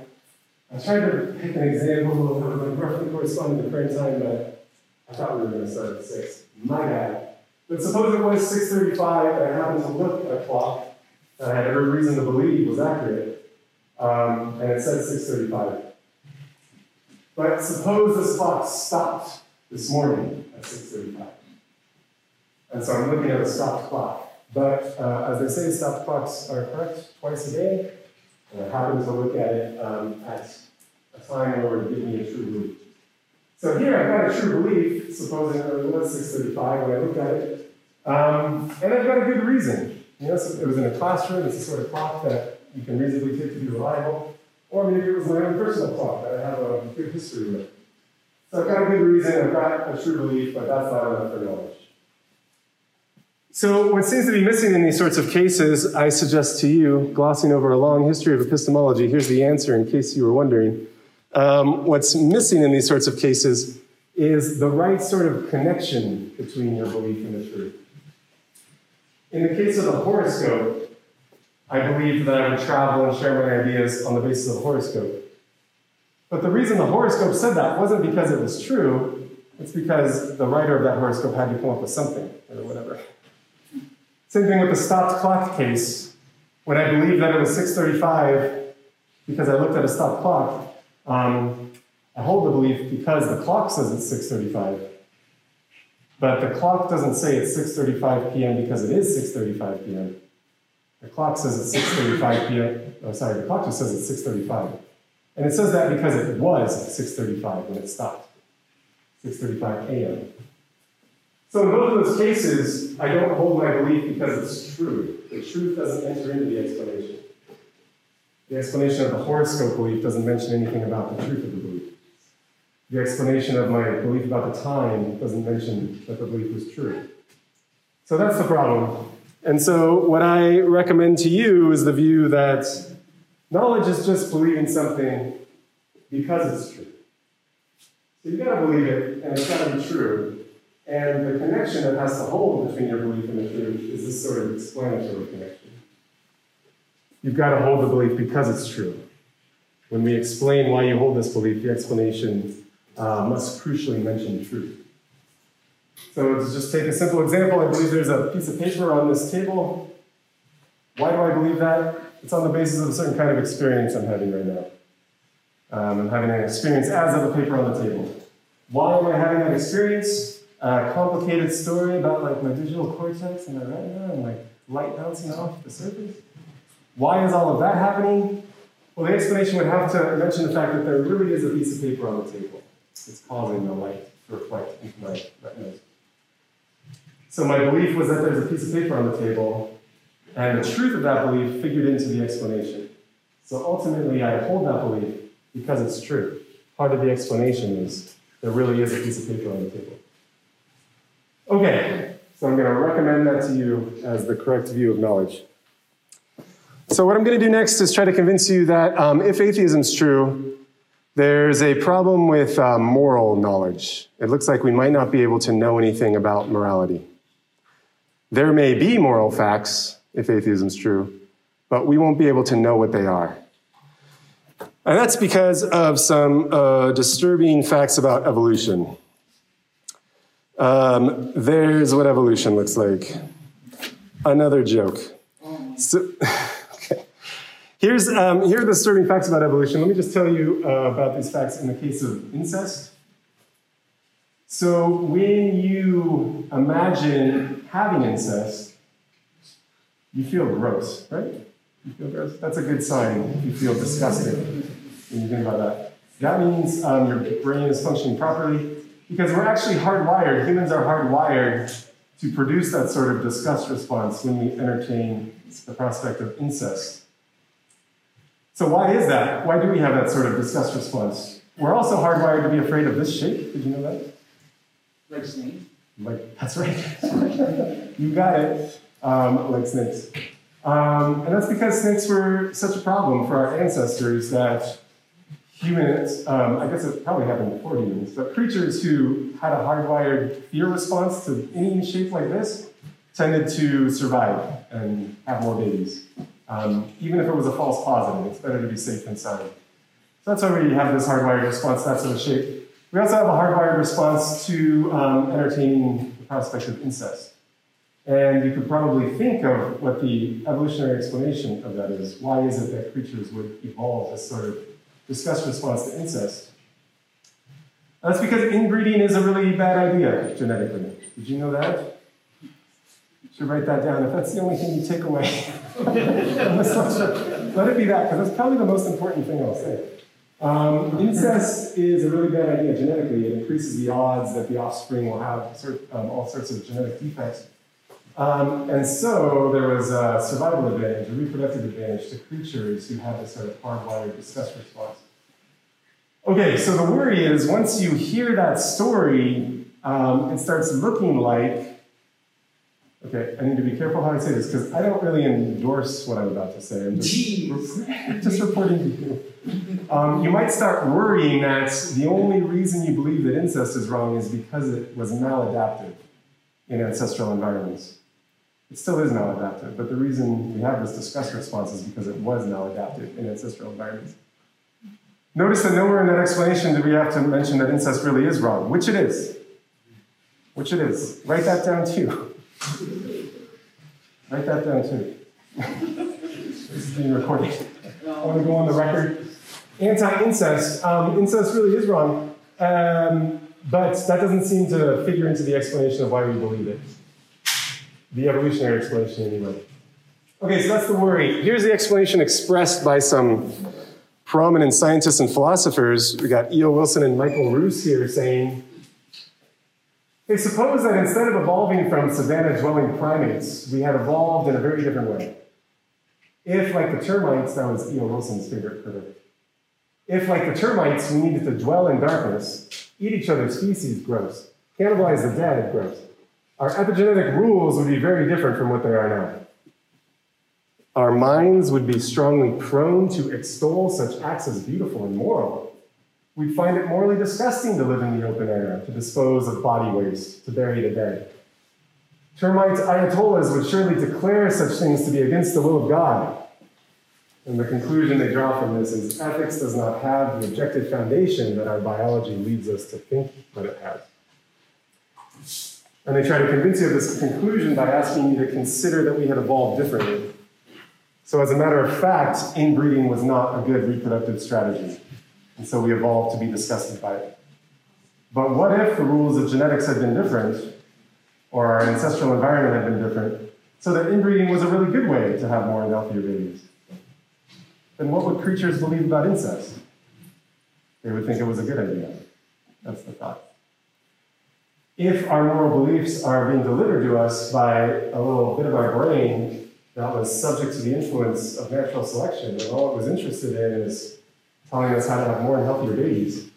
I tried to pick an example that roughly correspond to the current time, but I thought we were going to start at 6. My bad. But suppose it was 6.35 and I happened to look at a clock that I had every reason to believe was accurate, um, and it said 6.35. But suppose this clock stopped this morning at 6.35. And so I'm looking at a stopped clock. But uh, as they say, stopped clocks are correct twice a day. And I happen to look at it um, at a time where it give me a true belief. So here I've got a true belief, supposing it was 6.35 when I looked at it. Um, and I've got a good reason. You know, so it was in a classroom, it's a sort of clock that you can reasonably take to be reliable. Or maybe it was my own personal clock that I have a good history with. So I've got a good reason, I've got a true belief, but that's not enough for knowledge. So, what seems to be missing in these sorts of cases, I suggest to you, glossing over a long history of epistemology, here's the answer in case you were wondering. Um, what's missing in these sorts of cases is the right sort of connection between your belief and the truth. In the case of the horoscope, I believed that I would travel and share my ideas on the basis of the horoscope. But the reason the horoscope said that wasn't because it was true, it's because the writer of that horoscope had to come up with something, or whatever. Same thing with the stopped clock case. When I believed that it was 6:35 because I looked at a stopped clock, um, I hold the belief because the clock says it's 6:35. But the clock doesn't say it's 6:35 p.m. because it is 6:35 p.m. The clock says it's 6:35 p.m. Oh, sorry, the clock just says it's 6:35, and it says that because it was 6:35 when it stopped, 6:35 a.m. So in both of those cases, I don't hold my belief because it's true. The truth doesn't enter into the explanation. The explanation of the horoscope belief doesn't mention anything about the truth of the belief. The explanation of my belief about the time doesn't mention that the belief was true. So that's the problem. And so, what I recommend to you is the view that knowledge is just believing something because it's true. So, you've got to believe it, and it's got to be true. And the connection that has to hold between your belief and the truth is this sort of explanatory connection. You've got to hold the belief because it's true. When we explain why you hold this belief, the explanation uh, must crucially mention truth. So to just take a simple example, I believe there's a piece of paper on this table. Why do I believe that? It's on the basis of a certain kind of experience I'm having right now. Um, I'm having an experience as of a paper on the table. Why am I having that experience? A complicated story about like my occipital cortex and my retina and like light bouncing off the surface. Why is all of that happening? Well, the explanation would have to mention the fact that there really is a piece of paper on the table. It's causing the light to reflect into my. So my belief was that there's a piece of paper on the table, and the truth of that belief figured into the explanation. So ultimately, I hold that belief because it's true. Part of the explanation is there really is a piece of paper on the table. Okay, so I'm going to recommend that to you as the correct view of knowledge. So, what I'm going to do next is try to convince you that um, if atheism is true, there's a problem with uh, moral knowledge. It looks like we might not be able to know anything about morality. There may be moral facts if atheism is true, but we won't be able to know what they are. And that's because of some uh, disturbing facts about evolution. Um, there's what evolution looks like. Another joke. So, okay. Here's, um, here are the disturbing facts about evolution. Let me just tell you uh, about these facts in the case of incest. So, when you imagine having incest, you feel gross, right? You feel gross? That's a good sign you feel disgusted when you think about that. That means um, your brain is functioning properly because we're actually hardwired, humans are hardwired to produce that sort of disgust response when we entertain the prospect of incest. So, why is that? Why do we have that sort of disgust response? We're also hardwired to be afraid of this shape. Did you know that? Like snakes? Like, that's right. you got it. Um, like snakes. Um, and that's because snakes were such a problem for our ancestors that humans, um, I guess it probably happened before humans, but creatures who had a hardwired fear response to any shape like this tended to survive and have more babies. Um, even if it was a false positive, it's better to be safe than sorry. So that's why we have this hardwired response, that sort of shape. We also have a hardwired response to um, entertaining the prospect of incest. And you could probably think of what the evolutionary explanation of that is. Why is it that creatures would evolve this sort of disgust response to incest? That's because inbreeding is a really bad idea genetically. Did you know that? You should write that down. If that's the only thing you take away, let it be that, because that's probably the most important thing I'll say. Um, incest is a really bad idea genetically. It increases the odds that the offspring will have um, all sorts of genetic defects. Um, and so there was a survival advantage, a reproductive advantage to creatures who have this sort of hardwired disgust response. Okay, so the worry is once you hear that story, um, it starts looking like Okay, I need to be careful how I say this because I don't really endorse what I'm about to say. I'm just, just reporting to you. Um, you might start worrying that the only reason you believe that incest is wrong is because it was maladaptive in ancestral environments. It still is maladaptive, but the reason we have this disgust response is because it was maladaptive in ancestral environments. Notice that nowhere in that explanation do we have to mention that incest really is wrong, which it is. Which it is. Write that down too. Write that down too. this is being recorded. I want to go on the record. Anti incest. Um, incest really is wrong, um, but that doesn't seem to figure into the explanation of why we believe it. The evolutionary explanation, anyway. Okay, so that's the worry. Here's the explanation expressed by some prominent scientists and philosophers. We got E.O. Wilson and Michael Ruse here saying Okay, suppose that instead of evolving from savannah dwelling primates, we had evolved in a very different way. If, like the termites, that was E.O. Wilson's favorite critter, if, like the termites, we needed to dwell in darkness, eat each other's species, gross, cannibalize the dead, gross, our epigenetic rules would be very different from what they are now. Our minds would be strongly prone to extol such acts as beautiful and moral, We'd find it morally disgusting to live in the open air, to dispose of body waste, to bury the dead. Termite ayatollahs would surely declare such things to be against the will of God. And the conclusion they draw from this is ethics does not have the objective foundation that our biology leads us to think that it has. And they try to convince you of this conclusion by asking you to consider that we had evolved differently. So, as a matter of fact, inbreeding was not a good reproductive strategy. And so we evolved to be disgusted by it. But what if the rules of genetics had been different, or our ancestral environment had been different, so that inbreeding was a really good way to have more and healthier babies? Then what would creatures believe about incest? They would think it was a good idea. That's the thought. If our moral beliefs are being delivered to us by a little bit of our brain that was subject to the influence of natural selection, and all it was interested in is telling us how to have more and healthier babies,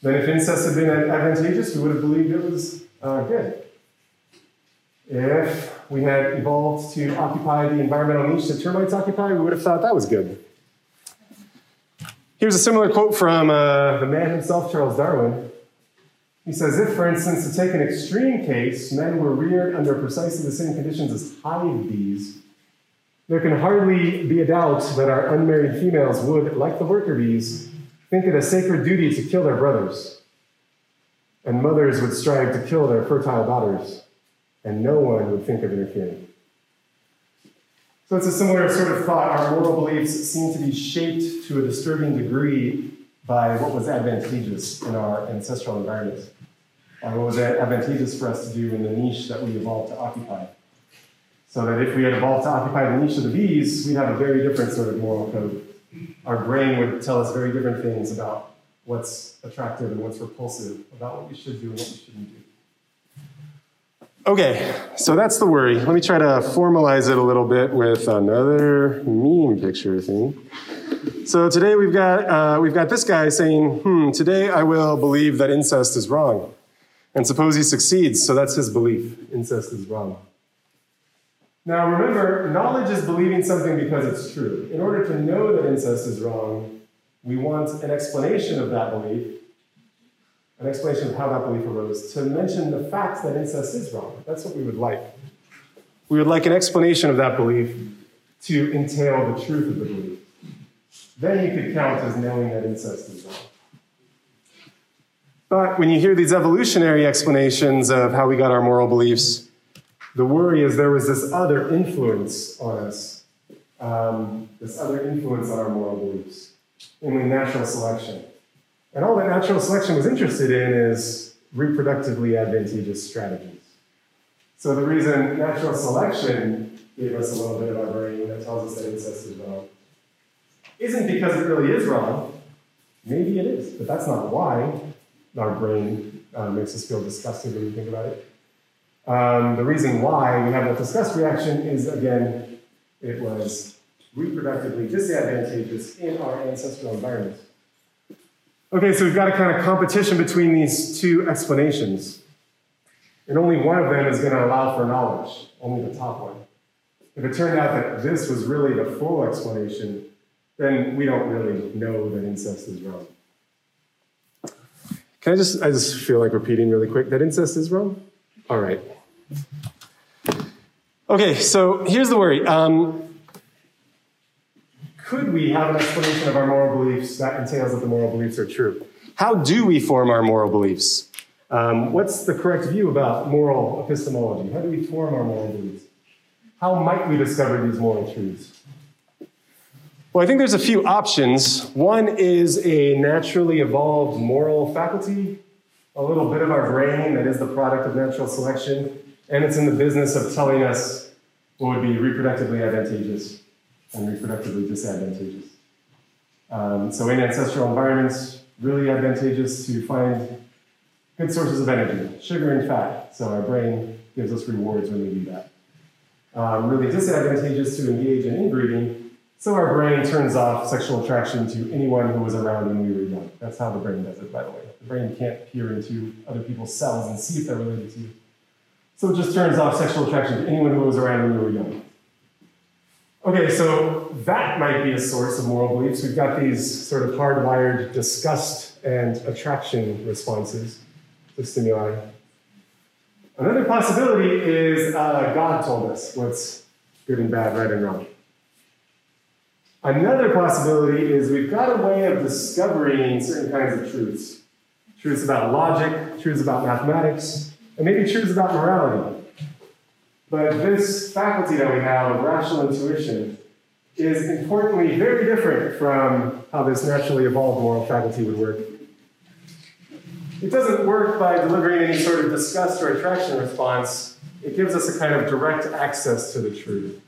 then if incest had been advantageous, we would have believed it was uh, good. If we had evolved to occupy the environmental niche that termites occupy, we would have thought that was good. Here's a similar quote from uh, the man himself, Charles Darwin. He says, if, for instance, to take an extreme case, men were reared under precisely the same conditions as hive bees, there can hardly be a doubt that our unmarried females would, like the worker bees, think it a sacred duty to kill their brothers. And mothers would strive to kill their fertile daughters, and no one would think of interfering. So it's a similar sort of thought. Our moral beliefs seem to be shaped to a disturbing degree by what was advantageous in our ancestral environments, by what was advantageous for us to do in the niche that we evolved to occupy. So that if we had evolved to occupy the niche of the bees, we'd have a very different sort of moral code. Our brain would tell us very different things about what's attractive and what's repulsive, about what we should do and what we shouldn't do. Okay, so that's the worry. Let me try to formalize it a little bit with another meme picture thing. So today we've got uh, we've got this guy saying, "Hmm, today I will believe that incest is wrong," and suppose he succeeds. So that's his belief: incest is wrong. Now remember, knowledge is believing something because it's true. In order to know that incest is wrong, we want an explanation of that belief, an explanation of how that belief arose, to mention the fact that incest is wrong. That's what we would like. We would like an explanation of that belief to entail the truth of the belief. Then you could count as knowing that incest is wrong. But when you hear these evolutionary explanations of how we got our moral beliefs, the worry is there was this other influence on us, um, this other influence on our moral beliefs, namely natural selection. And all that natural selection was interested in is reproductively advantageous strategies. So the reason natural selection gave us a little bit of our brain that tells us that incest is wrong isn't because it really is wrong. Maybe it is, but that's not why our brain uh, makes us feel disgusted when we think about it. Um, the reason why we have that disgust reaction is, again, it was reproductively disadvantageous in our ancestral environment. Okay, so we've got a kind of competition between these two explanations. And only one of them is going to allow for knowledge, only the top one. If it turned out that this was really the full explanation, then we don't really know that incest is wrong. Can I just, I just feel like repeating really quick that incest is wrong? All right. Okay, so here's the worry. Um, could we have an explanation of our moral beliefs that entails that the moral beliefs are true? How do we form our moral beliefs? Um, what's the correct view about moral epistemology? How do we form our moral beliefs? How might we discover these moral truths? Well, I think there's a few options. One is a naturally evolved moral faculty, a little bit of our brain that is the product of natural selection, and it's in the business of telling us what would be reproductively advantageous and reproductively disadvantageous. Um, so, in ancestral environments, really advantageous to find good sources of energy, sugar and fat. So, our brain gives us rewards when we do that. Um, really disadvantageous to engage in inbreeding so our brain turns off sexual attraction to anyone who was around when we were young. That's how the brain does it, by the way. The brain can't peer into other people's cells and see if they're related to you. So it just turns off sexual attraction to anyone who was around when you were young. Okay, so that might be a source of moral beliefs. We've got these sort of hardwired disgust and attraction responses to stimuli. Another possibility is uh, God told us what's good and bad, right and wrong. Another possibility is we've got a way of discovering certain kinds of truths truths about logic, truths about mathematics, and maybe truths about morality. But this faculty that we have of rational intuition is importantly very different from how this naturally evolved moral faculty would work. It doesn't work by delivering any sort of disgust or attraction response. It gives us a kind of direct access to the truth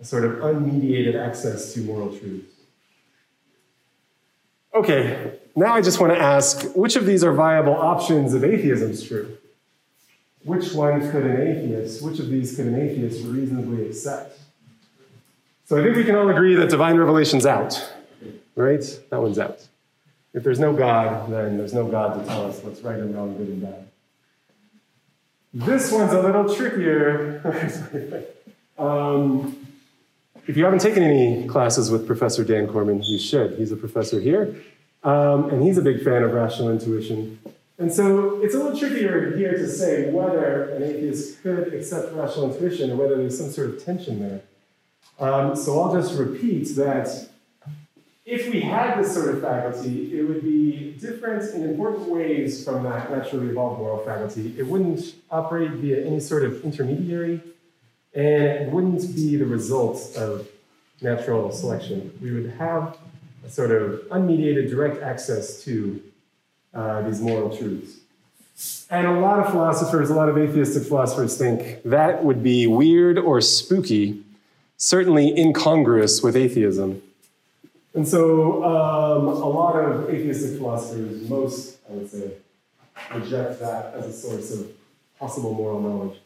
a sort of unmediated access to moral truths. Okay, now I just want to ask which of these are viable options if atheism is true? Which one could an atheist, which of these could an atheist reasonably accept? So I think we can all agree that divine revelation's out, right? That one's out. If there's no God, then there's no God to tell us what's right and wrong, good and bad. This one's a little trickier. um, if you haven't taken any classes with Professor Dan Korman, you should. He's a professor here, um, and he's a big fan of rational intuition. And so it's a little trickier here to say whether an atheist could accept rational intuition or whether there's some sort of tension there. Um, so I'll just repeat that if we had this sort of faculty, it would be different in important ways from that naturally evolved moral faculty. It wouldn't operate via any sort of intermediary and it wouldn't be the result of natural selection. We would have sort of unmediated direct access to uh, these moral truths. And a lot of philosophers, a lot of atheistic philosophers think that would be weird or spooky, certainly incongruous with atheism. And so um, a lot of atheistic philosophers, most, I would say, reject that as a source of possible moral knowledge.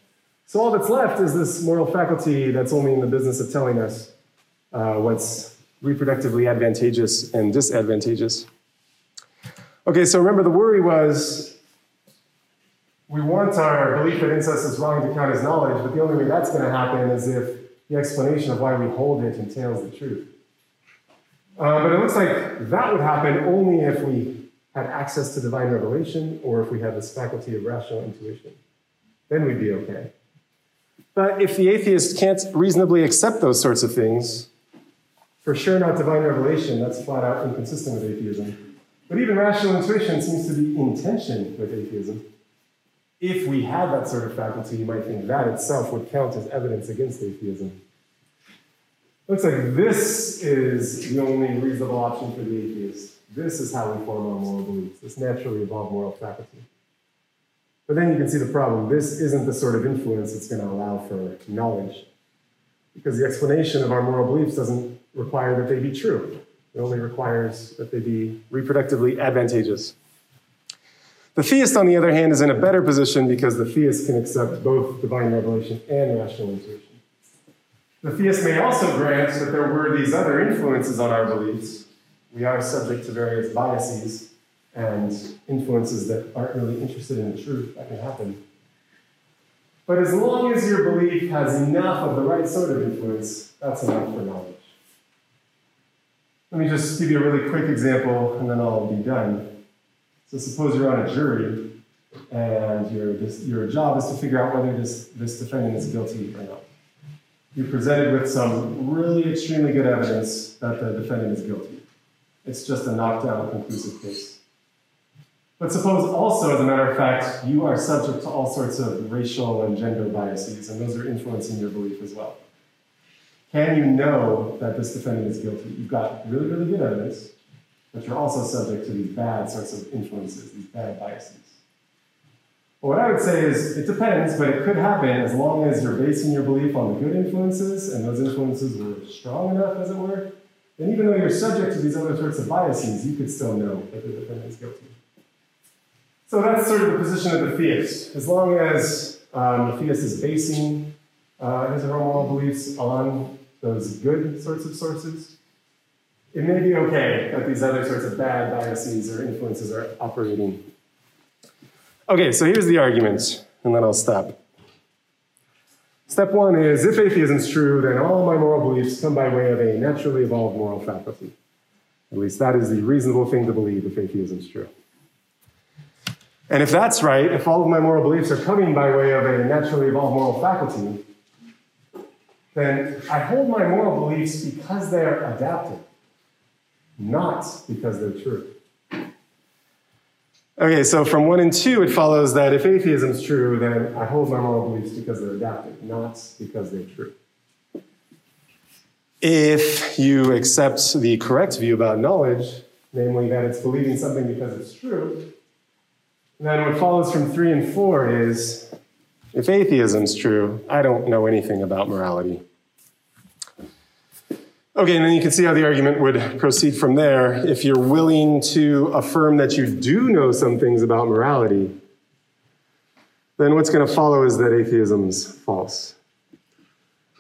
So all that's left is this moral faculty that's only in the business of telling us uh, what's reproductively advantageous and disadvantageous. Okay, so remember the worry was we want our belief that incest is wrong to count as knowledge, but the only way that's going to happen is if the explanation of why we hold it entails the truth. Uh, but it looks like that would happen only if we had access to divine revelation or if we had this faculty of rational intuition. Then we'd be okay. But if the atheist can't reasonably accept those sorts of things, for sure not divine revelation, that's flat out inconsistent with atheism. But even rational intuition seems to be in tension with atheism. If we had that sort of faculty, you might think that itself would count as evidence against atheism. Looks like this is the only reasonable option for the atheist. This is how we form our moral beliefs, this naturally evolved moral faculty. But then you can see the problem. This isn't the sort of influence that's going to allow for knowledge. Because the explanation of our moral beliefs doesn't require that they be true, it only requires that they be reproductively advantageous. The theist, on the other hand, is in a better position because the theist can accept both divine revelation and rational intuition. The theist may also grant that there were these other influences on our beliefs. We are subject to various biases and influences that aren't really interested in the truth. That can happen. But as long as your belief has enough of the right sort of influence, that's enough for knowledge. Let me just give you a really quick example and then I'll be done. So suppose you're on a jury and your, your job is to figure out whether this, this defendant is guilty or not. You're presented with some really extremely good evidence that the defendant is guilty. It's just a knockdown, conclusive case. But suppose also, as a matter of fact, you are subject to all sorts of racial and gender biases, and those are influencing your belief as well. Can you know that this defendant is guilty? You've got really, really good evidence, but you're also subject to these bad sorts of influences, these bad biases. What I would say is it depends, but it could happen as long as you're basing your belief on the good influences, and those influences were strong enough, as it were. Then, even though you're subject to these other sorts of biases, you could still know that the defendant is guilty. So that's sort of the position of the theist. As long as um, the theist is basing uh, his or her moral beliefs on those good sorts of sources, it may be okay that these other sorts of bad biases or influences are operating. Okay, so here's the argument, and then I'll stop. Step one is if atheism is true, then all my moral beliefs come by way of a naturally evolved moral faculty. At least that is the reasonable thing to believe if atheism is true. And if that's right, if all of my moral beliefs are coming by way of a naturally evolved moral faculty, then I hold my moral beliefs because they are adapted not because they're true. Okay, so from one and two, it follows that if atheism is true, then I hold my moral beliefs because they're adapted, not because they're true. If you accept the correct view about knowledge, namely that it's believing something because it's true, then what follows from three and four is if atheism is true, I don't know anything about morality. Okay, and then you can see how the argument would proceed from there. If you're willing to affirm that you do know some things about morality, then what's going to follow is that atheism's false.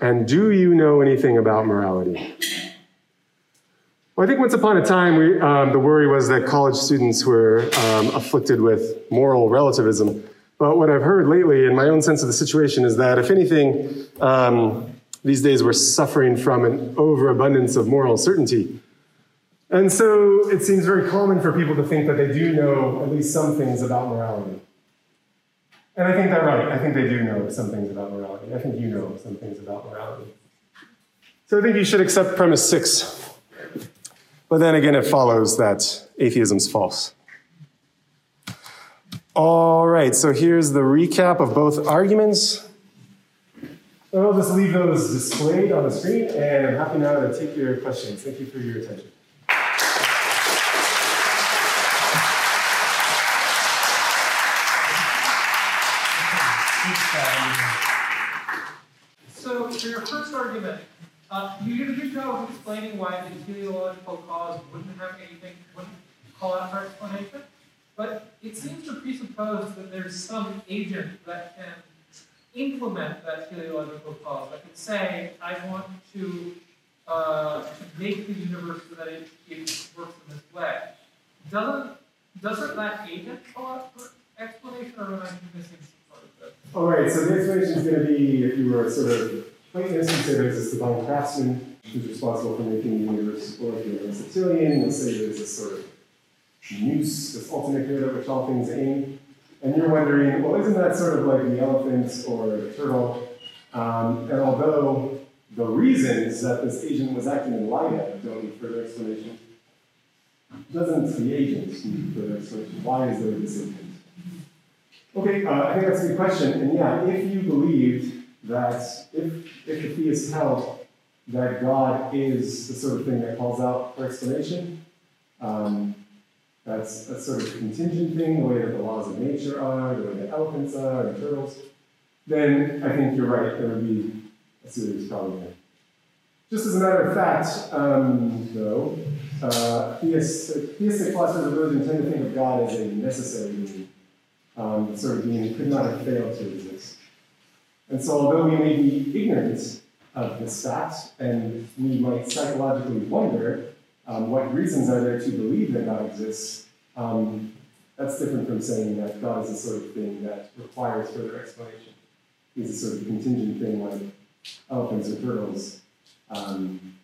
And do you know anything about morality? Well, I think once upon a time, we, um, the worry was that college students were um, afflicted with moral relativism. But what I've heard lately, in my own sense of the situation, is that if anything, um, these days we're suffering from an overabundance of moral certainty. And so it seems very common for people to think that they do know at least some things about morality. And I think they're right. I think they do know some things about morality. I think you know some things about morality. So I think you should accept premise six. But then again, it follows that atheism's false. All right, so here's the recap of both arguments. I'll just leave those displayed on the screen, and I'm happy now to take your questions. Thank you for your attention. So, for your first argument, uh, you did a good job of explaining why the teleological cause wouldn't have anything, wouldn't call out for explanation, but it seems to presuppose that there's some agent that can implement that teleological cause. I could say, I want to, uh, make the universe so that it, it works in this way. Doesn't, doesn't that agent call for explanation, or am I missing some part of this? All right, so the explanation is going to be if you were sort of Platonists, you say there's this divine craftsman who's responsible for making the universe work in Aristotelian. You'll say there's this sort of nous, this ultimate good at which all things aim. And you're wondering, well, isn't that sort of like the elephant or the turtle? Um, and although the reasons that this agent was acting in light of don't need further explanation, doesn't the agent need further explanation? Why is there this agent? Okay, uh, I think that's a good question. And yeah, if you believed that, if, if the theist held that God is the sort of thing that calls out for explanation, um, that's a sort of contingent thing, the way that the laws of nature are, the way that elephants are, and turtles, then I think you're right, there would be a serious problem there. Just as a matter of fact, um, though, uh, theistic, theistic philosophers of religion tend to think of God as a necessary being, um, sort of being that could not have failed to exist. And so, although we may be ignorant of this fact, and we might psychologically wonder um, what reasons are there to believe that God exists? Um, that's different from saying that God is the sort of thing that requires further explanation. He's a sort of contingent thing like elephants or turtles. Um.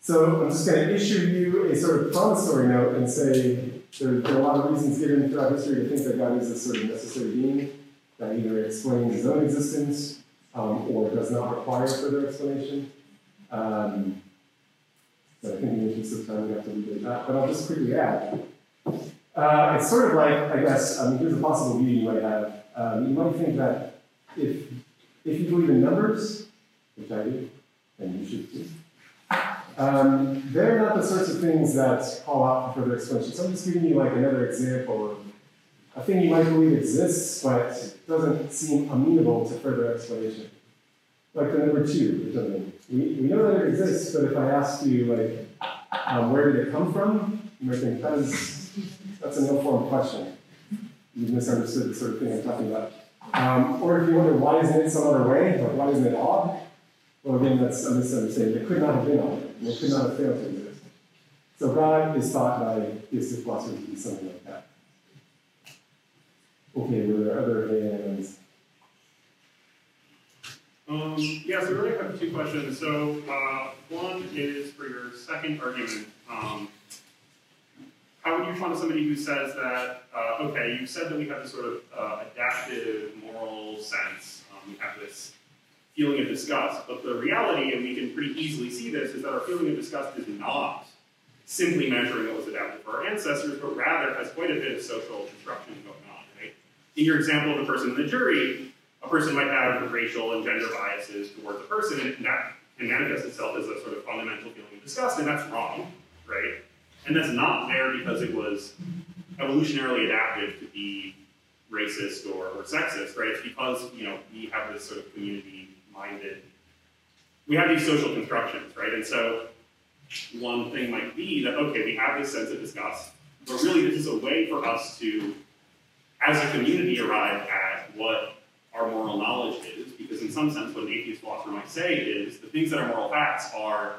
So I'm just going to issue you a sort of promissory note and say there, there, are a lot of reasons given throughout history to think that God is a sort of necessary being that either explains his own existence um, or does not require further explanation. Um, so I think in the interest of time, we have to leave that. But I'll just quickly add. Uh, it's sort of like, I guess, I mean, here's a possible view you might have. Um, you might think that if, if you believe in numbers, which I do, and you should too, um, they're not the sorts of things that call out for further explanation. So I'm just giving you like another example of a thing you might believe exists, but doesn't seem amenable to further explanation like the number two or something. We, we know that it exists, but if I asked you, like, um, where did it come from, you might think that is, that's an ill-formed question. You've misunderstood the sort of thing I'm talking about. Um, or if you wonder why isn't it some other way, like why isn't it odd? Well, again, that's a misunderstanding. It could not have been odd, it could not have failed to exist. So God is thought by theistic philosophers to be something like that. Okay, were there other hands? Um, yeah, so we really have two questions. So uh, one is for your second argument. Um, how would you respond to somebody who says that, uh, okay, you said that we have this sort of uh, adaptive moral sense, um, we have this feeling of disgust, but the reality, and we can pretty easily see this, is that our feeling of disgust is not simply measuring what was adapted for our ancestors, but rather has quite a bit of social construction going on, right? In your example of the person in the jury, a person might have racial and gender biases towards a person, and that can manifest itself as a sort of fundamental feeling of disgust, and that's wrong, right? And that's not there because it was evolutionarily adapted to be racist or, or sexist, right? It's because, you know, we have this sort of community-minded, we have these social constructions, right? And so one thing might be that, okay, we have this sense of disgust, but really this is a way for us to, as a community, arrive at what our moral knowledge is, because in some sense what an atheist philosopher might say is the things that are moral facts are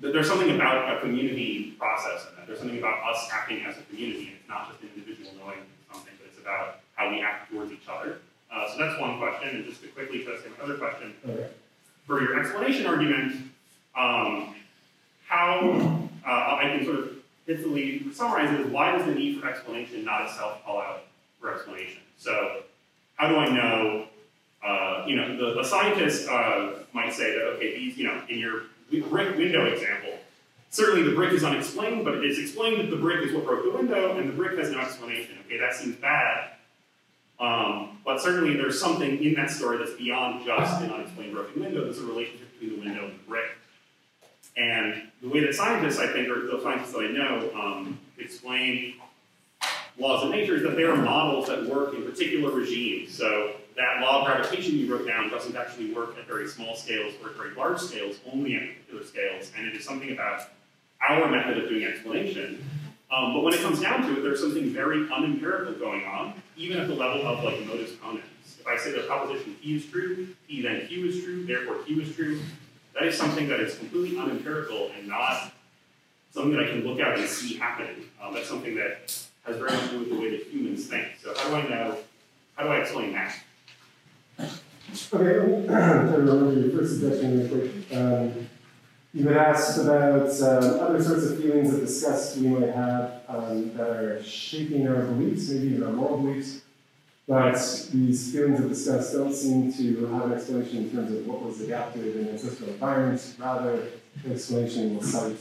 that there's something about a community process in that. There's something about us acting as a community, and it's not just an individual knowing something, but it's about how we act towards each other. Uh, so that's one question, and just to quickly try to say my other question, okay. for your explanation argument, um, how uh, I can sort of hopefully summarize it is why does the need for explanation not itself call out for explanation? So how do I know? Uh, you know, the, the scientist uh, might say that, okay, these, you know, in your brick window example, certainly the brick is unexplained, but it is explained that the brick is what broke the window, and the brick has no explanation. Okay, that seems bad. Um, but certainly there's something in that story that's beyond just an unexplained broken window. There's a relationship between the window and the brick. And the way that scientists, I think, or the scientists that I know, um, explain laws of nature is that they are models that work in particular regimes. So that law of gravitation you wrote down doesn't actually work at very small scales or at very large scales, only at particular scales. And it is something about our method of doing explanation. Um, but when it comes down to it, there's something very unempirical going on, even at the level of like modus ponens. If I say the proposition P is true, P then Q is true, therefore Q is true, that is something that is completely unempirical and not something that I can look out and see happening. Um, that's something that has very much to do with the way that humans think. So how do I know, how do I explain that? Okay, try to remember your first suggestion real quick. Um, you had asked about um, other sorts of feelings of disgust we might have um, that are shaping our beliefs, maybe even our moral beliefs. But these feelings of disgust don't seem to have an explanation in terms of what was adapted in ancestral environments. Rather, the explanation will cite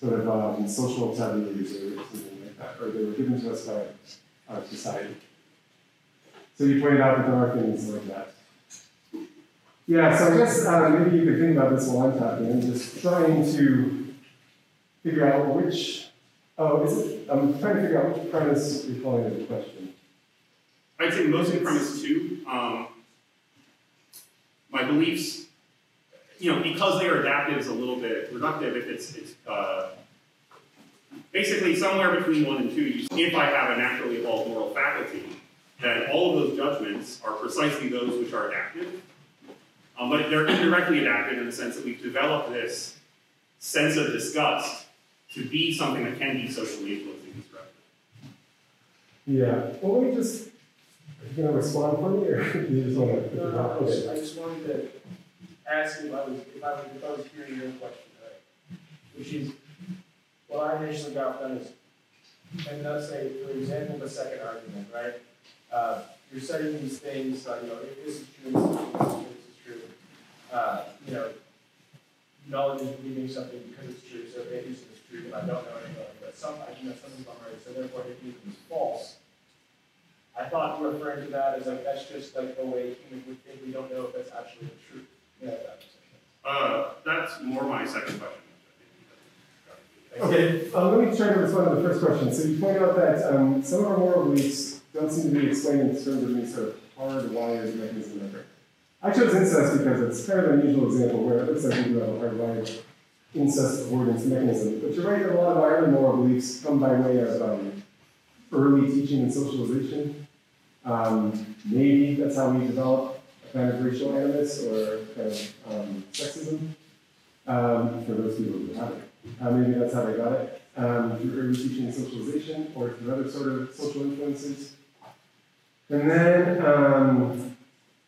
sort of um, social taboos or something or they were given to us by our society. So you pointed out that there are things like that. Yeah, so I guess uh, maybe you could think about this while I'm talking and just trying to figure out which, oh, is it, I'm trying to figure out which premise you're calling into question. I'd say mostly premise two. Um, my beliefs, you know, because they are adaptive is a little bit reductive if it's, it's uh, basically somewhere between one and two. If I have a naturally evolved moral faculty, then all of those judgments are precisely those which are adaptive. Um, but they're indirectly adaptive in the sense that we've developed this sense of disgust to be something that can be socially influencing constructive. Yeah, well, let me just, are you going to respond for me, or do you just want to? No, no, I just, I just wanted to ask if I was, if I was, if I was hearing your question, right? Which is, what I initially got from is, and let's say, for example, the second argument, right? Uh, you're setting these things, uh, you know, if this is true, this is true, uh, you know, knowledge is believing something because it's true, so if atheism is true, then I don't know anything, but some, I know something's not right, so therefore atheism is false. I thought referring to that as like, that's just like the way humans would think, we don't know if that's actually the truth. Yeah, that. Uh, that's more my second question. Okay, uh, let me try to respond to the first question. So you point out that um, some of our moral beliefs don't seem to be explained in terms of any sort of hardwired mechanism memory. I chose incest because it's kind of an unusual example where it looks like we do have a hardwired incest avoidance mechanism. But you're right a lot of our moral beliefs come by way of um, early teaching and socialization. Um, maybe that's how we develop a kind of racial animus or kind of um, sexism um, for those people who have it. Uh, maybe that's how they got it, um, through early teaching and socialization or through other sort of social influences. And then um,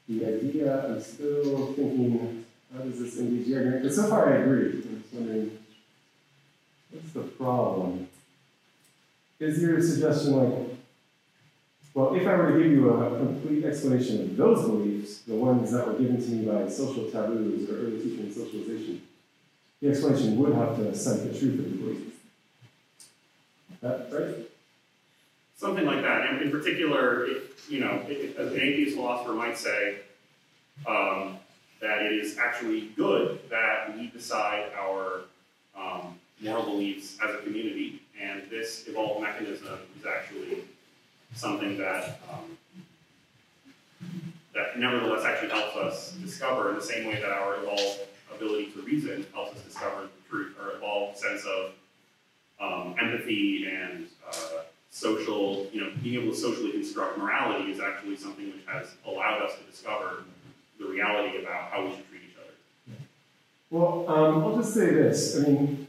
the idea, I'm still thinking, how does this engage the argument? Because so far I agree. I'm just wondering, what's the problem? Is your suggestion like, well, if I were to give you a complete explanation of those beliefs, the ones that were given to me by social taboos or early teaching and socialization, the explanation would have to cite the truth of the belief. Right? Something like that. And in particular, it, you know, it, an atheist philosopher might say um, that it is actually good that we decide our um, moral beliefs as a community, and this evolved mechanism is actually something that um, that nevertheless actually helps us discover in the same way that our evolved ability to reason helps us discover the truth or evolved sense of um, empathy and uh, social, you know, being able to socially construct morality is actually something which has allowed us to discover the reality about how we should treat each other. Well, um, I'll just say this. I mean,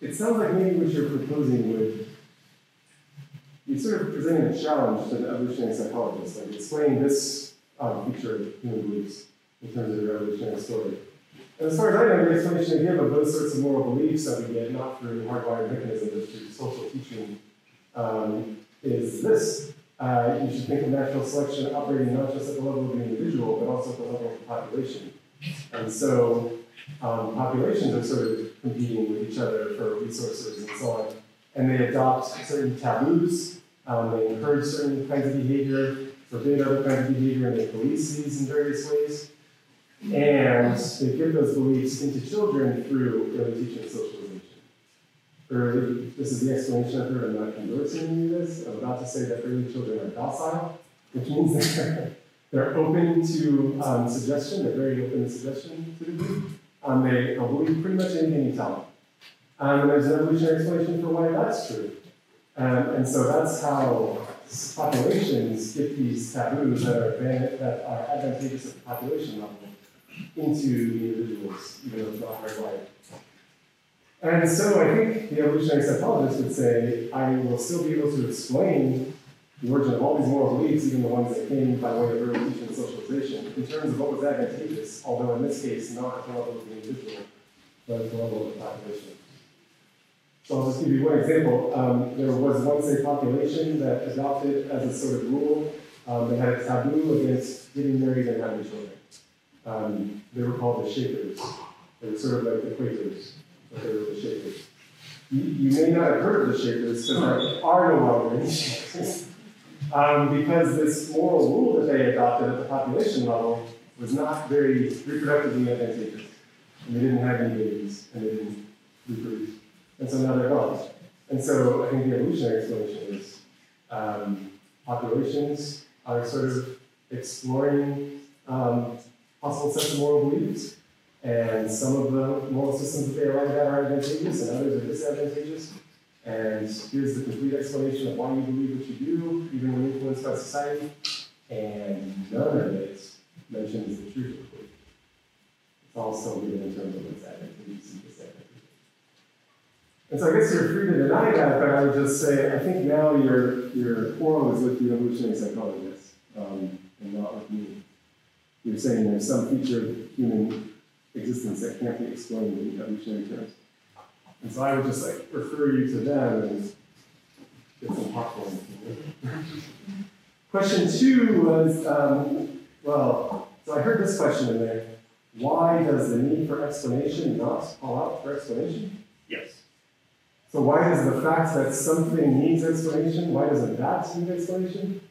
it sounds like maybe what you're proposing would be sort of presenting a challenge to the evolutionary psychologists, like explaining this um, feature of human beliefs in terms of your evolutionary story. And as far as I know, the explanation they give of those sorts of moral beliefs that we get, not through hardwired mechanisms, but through social teaching, um, is this. Uh, you should think of natural selection operating not just at the level of the individual, but also at the level of the population. And so um, populations are sort of competing with each other for resources and so on. And they adopt certain taboos, um, they encourage certain kinds of behavior, forbid other kinds of behavior, and they police these in various ways. And they give those beliefs into children through early teaching socialization. Early, this is the explanation I've I'm not endorsing of this. I'm about to say that early children are docile, which means they're, they're open to um, suggestion, they're very open to suggestion to the group. Um, they believe pretty much anything you tell them. Um, and there's an evolutionary explanation for why that's true. Um, and so that's how populations get these taboos that are, that are advantageous at the population level into the individuals, even though it's not hardwired. And so I think the evolutionary psychologist would say, I will still be able to explain the origin of all these moral beliefs, even the ones that came by way of teaching and socialization, in terms of what was advantageous, although in this case not at the level of the individual, but at the level of the population. So I'll just give you one example. Um, there was once a population that adopted as a sort of rule, um, they had a taboo against getting married and having children. Um, they were called the Shakers. They were sort of like the Quakers, but they were the Shakers. You, you may not have heard of the Shakers because there are no longer any Shakers. Um, because this moral rule that they adopted at the population level was not very reproductively advantageous. And they didn't have any babies, and they didn't reproduce. And so now they're gone. And so I think the evolutionary explanation is um, populations are sort of exploring um, possible sets of moral beliefs. And some of the moral systems that they arrive at are advantageous, and others are disadvantageous. And here's the complete explanation of why you believe what you do, even when influenced by society. And none of it mentions the truth of belief. It's all still given in terms of what's advantageous and disadvantageous. And so I guess you're free to deny that, but I would just say I think now your your quarrel is with the evolutionary psychologists um, and not with me. You're saying there's some feature of human existence that can't be explained in evolutionary terms. And so I would just like refer you to them and get some popcorn. question two was, um, well, so I heard this question in there. Why does the need for explanation not call out for explanation? Yes. So why does the fact that something needs explanation, why doesn't that need explanation?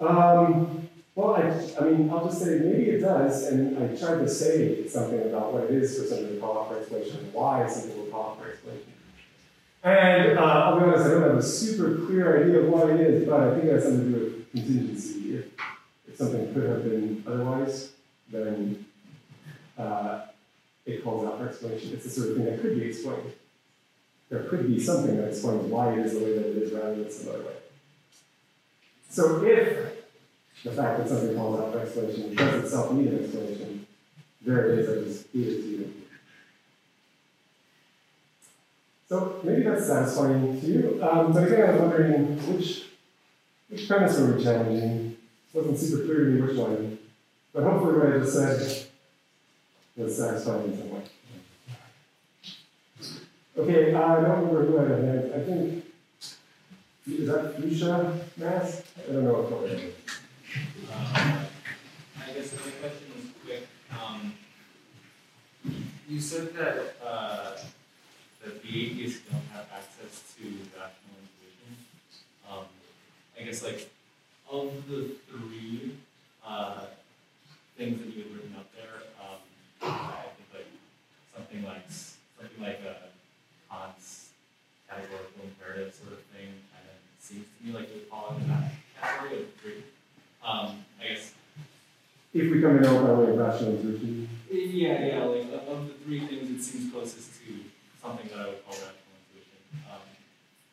Um, well, I, I mean, I'll just say maybe it does, and I tried to say something about what it is for something to call out for explanation, why something will call out for explanation. And uh, I'll be honest, I don't have a super clear idea of what it is, but I think it has something to do with contingency. If, if something could have been otherwise, then uh, it calls out for explanation. It's the sort of thing that could be explained. There could be something that explains why it is the way that it is rather than some other way. So if the fact that something calls out for explanation does itself need an explanation, there it is, I just it to you. So maybe that's satisfying to you. Um, but again, I was wondering which which premise were we challenging? It wasn't super clear to me which one. But hopefully what I just said was satisfying in some way. Okay, uh, I don't remember who I had. I think, is that Fuchsia Mass? I don't know what color it is. Um, I guess my question is quick. Um, you said that uh, that the atheists don't have access to rational intuition. Um, I guess like of the three uh, things that you had written up there, um, I think like something like something like a Kant's categorical imperative sort of thing kind of seems to me like you would fall into that category of three. Um, I guess. If we come in over by way of rational intuition. Yeah, yeah. Like of, the three things, it seems closest to something that I would call rational intuition. Um,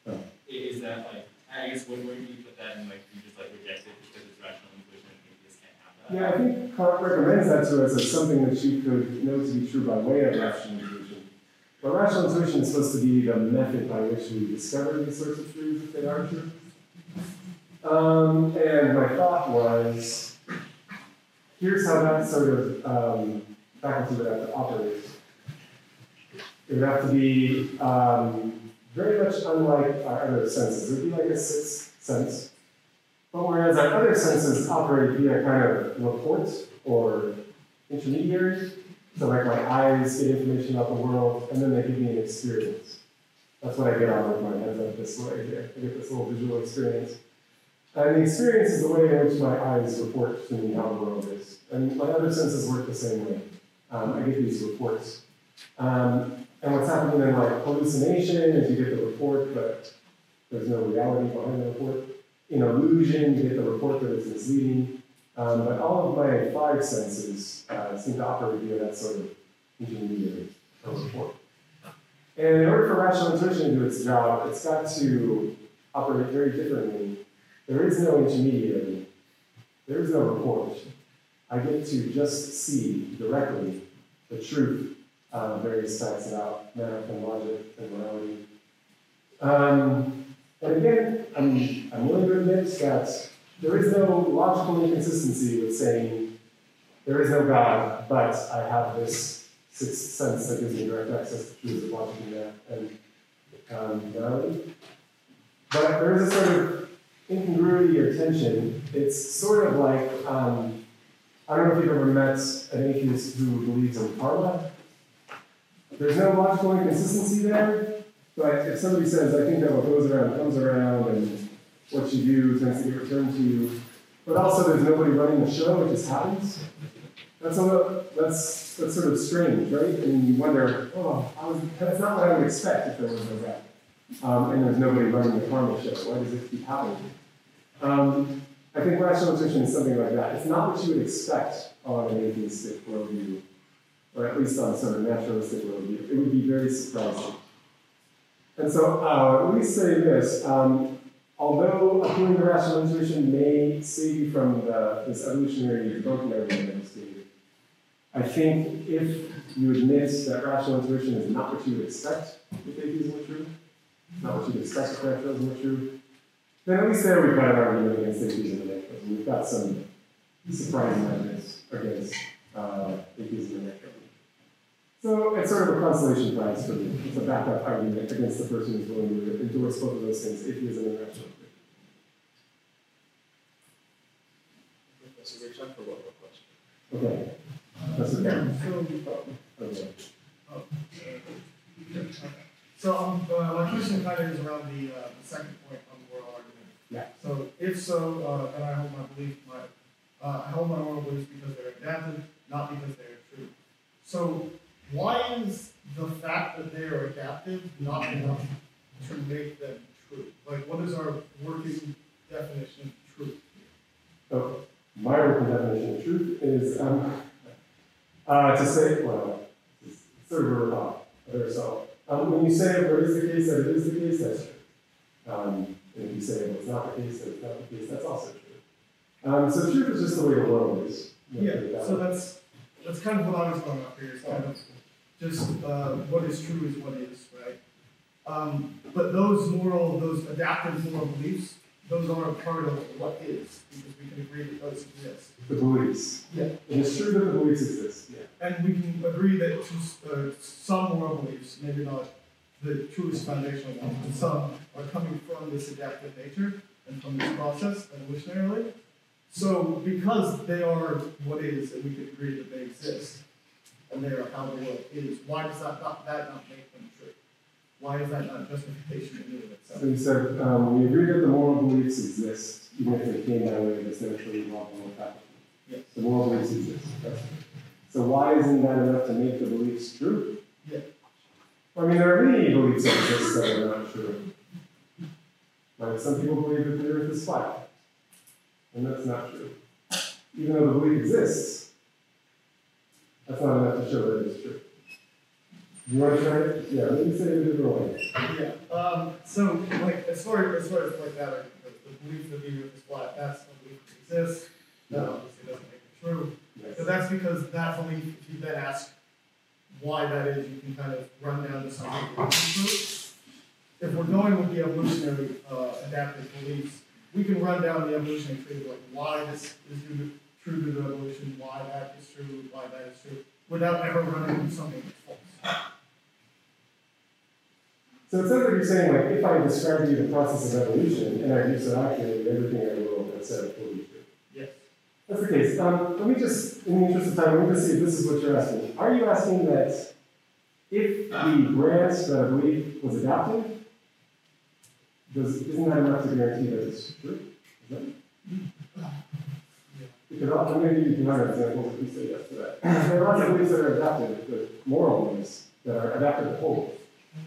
Oh. Is that like? I guess where, where do you put that? And like, you just like reject it because it's rational intuition and atheists can't have that. Yeah, I think Kant recommends that to us as something that you could know to be true by way of rational intuition. But rational intuition is supposed to be the method by which we discover these sorts of truths if they are true. Um, and my thought was, here's how that sort of um, faculty would have to operate. It would have to be um, very much unlike our other senses. It would be like a sixth sense. But whereas our other senses operate via kind of report or intermediary, so like my eyes get information about the world, and then they give me an experience. That's what I get out of my head up this way here. I get this little visual experience. And the experience is the way in which my eyes report to me how the world is. And my other senses work the same way. Um, I get these reports. Um, and what's happening in like hallucination is you get the report, but there's no reality behind the report. In illusion, you get the report that it's misleading. Um, but all of my five senses uh, seem to operate via that sort of intermediary report. And in order for rational intuition to do its job, it's got to operate very differently. There is no intermediary. There is no report. I get to just see directly the truth of various facts about math and logic and morality. Um, But again, I'm, I'm willing to admit that there is no logical inconsistency with saying there is no God, but I have this sixth sense that gives me direct access to truths of logic and and um, morality. But there is a sort of incongruity or tension. It's sort of like um, I don't know if you've ever met an atheist who believes in karma. There's no logical inconsistency there, but if somebody says, I think that what goes around comes around and what you do tends to get returned to you, but also there's nobody running the show, it just happens. That's, a, that's, that's sort of strange, right? And you wonder, oh, was, that's not what I would expect if there was no God. Um, and there's nobody running the karma show. Why does this keep happening? Um, I think rational intuition is something like that. It's not what you would expect on an atheistic worldview, or at least on sort of naturalistic worldview. It would be very surprising. And so uh, let me say this. Um, although appealing to rational intuition may save you from the, this evolutionary broken just I think if you admit that rational intuition is not what you would expect if atheism were true, not what you would expect if rationalism were true, then at least there we've got an argument against atheism and naturalism. We've got some surprising evidence against uh, atheism and naturalism. So it's sort of a consolation prize for me. It's a backup argument against the person who's willing to endorse both of those things, atheism and naturalism. Professor Rich, I have one more question. Okay. That's okay. Okay. So um, uh, my question kind of is around the, uh, the second point on the moral argument. Yeah. So if so, uh, then I hold my belief, my uh, I hold my moral beliefs because they're adapted, not because they're true. So why is the fact that they are adaptive not enough to make them true? Like, what is our working definition of truth? So my working definition of truth is um, uh, to say, well, it's sort of a, a very solid. Um, when you say it is the case that it is the case, that's true. Um, and if you say it's not the case that it's not the case, that's also true. Um, so truth is just the way the world is. Yeah, so that's that's kind of what I was going up here. It's kind of just uh, what is true is what is, right? Um, but those moral, those adaptive moral beliefs, those are a part of what is, because we can agree that those exist. The beliefs. Yeah. It is true that the beliefs exist. Yeah. And we can agree that to, uh, some moral beliefs, maybe not the truest foundational ones, but some are coming from this adaptive nature and from this process evolutionarily. So because they are what is, and we can agree that they exist, and they are how the world is, why does that not, that not make them? Why is that not justification in and of itself? So you said um, we agree that the moral beliefs exist, even if they came by way of naturally evolved moral faculty. Yes. The moral beliefs exist. So why isn't that enough to make the beliefs true? Yeah. Well, I mean, there are many beliefs that exist that are not true. Like some people believe that the earth is flat, and that's not true. Even though the belief exists, that's not enough to show that it is true. You want to try it? Yeah, let me say it a different way. Yeah. Um, so, like, as far as far as like that, the, the belief that the earth is flat, that's a belief that exists. That obviously doesn't make it true. Yes. So that's because that belief, if you then ask why that is, you can kind of run down to something that isn't true. If we're going with the evolutionary uh, adaptive beliefs, we can run down the evolutionary tree of like why this is due true to the evolution, why that is true, why that is true, without ever running into something that's false. So sounds like you're saying, like, if I describe to you the process of evolution and I do so accurately, everything I will have said will be true. Yes. That's the case. Um, let me just, in the interest of time, let me just see if this is what you're asking. Are you asking that if the grant that I believe was adopted, does, isn't that enough to guarantee that it's true? Is that? Because I'm going to give you another example if you say yes to that. There are lots of beliefs that are adapted, the moral beliefs that are adapted to whole.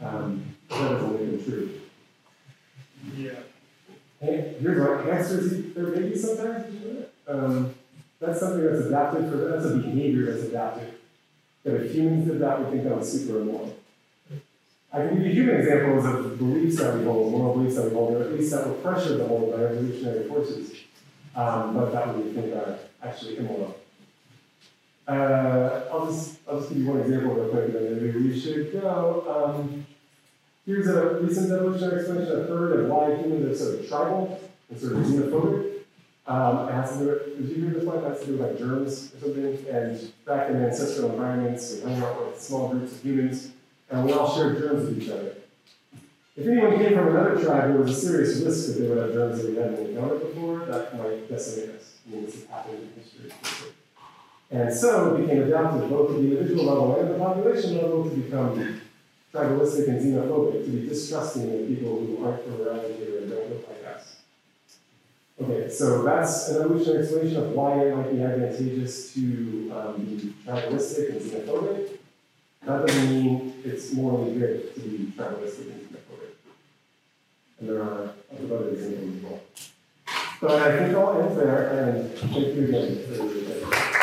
Um, that doesn't make true. Yeah. Hey, here's what answers there may be sometimes. Um, that's something that's adapted for that's a behavior that's adapted. That if humans did that, we think that was super immoral. I can give you human examples of beliefs that we hold, moral beliefs that we hold, or at least that were pressured to hold by evolutionary forces, um, but that would we think are actually immoral. Uh, I'll just I'll just give you one example real quick, and then maybe we should go. Um, Here's a recent evolutionary explanation, a third of why humans are sort of tribal and sort of xenophobic. Um, it has to do with, did you hear this one? It has to do with like germs or something. And back in ancestral environments, we hung out with small groups of humans, and we all shared germs with each other. If anyone came from another tribe, there was a serious risk that they would have germs that we hadn't encountered before that might decimate us. I mean, this has happened in history. And so it became adapted both at the individual level and the population level to become tribalistic and xenophobic, to be distrusting of people who aren't from around here and don't look like us. Okay, so that's an evolutionary explanation of why it might be advantageous to um, be tribalistic and xenophobic. That doesn't mean it's morally good to be tribalistic and xenophobic. And there are other examples as well. But I think I'll end there, and thank you again for your attention.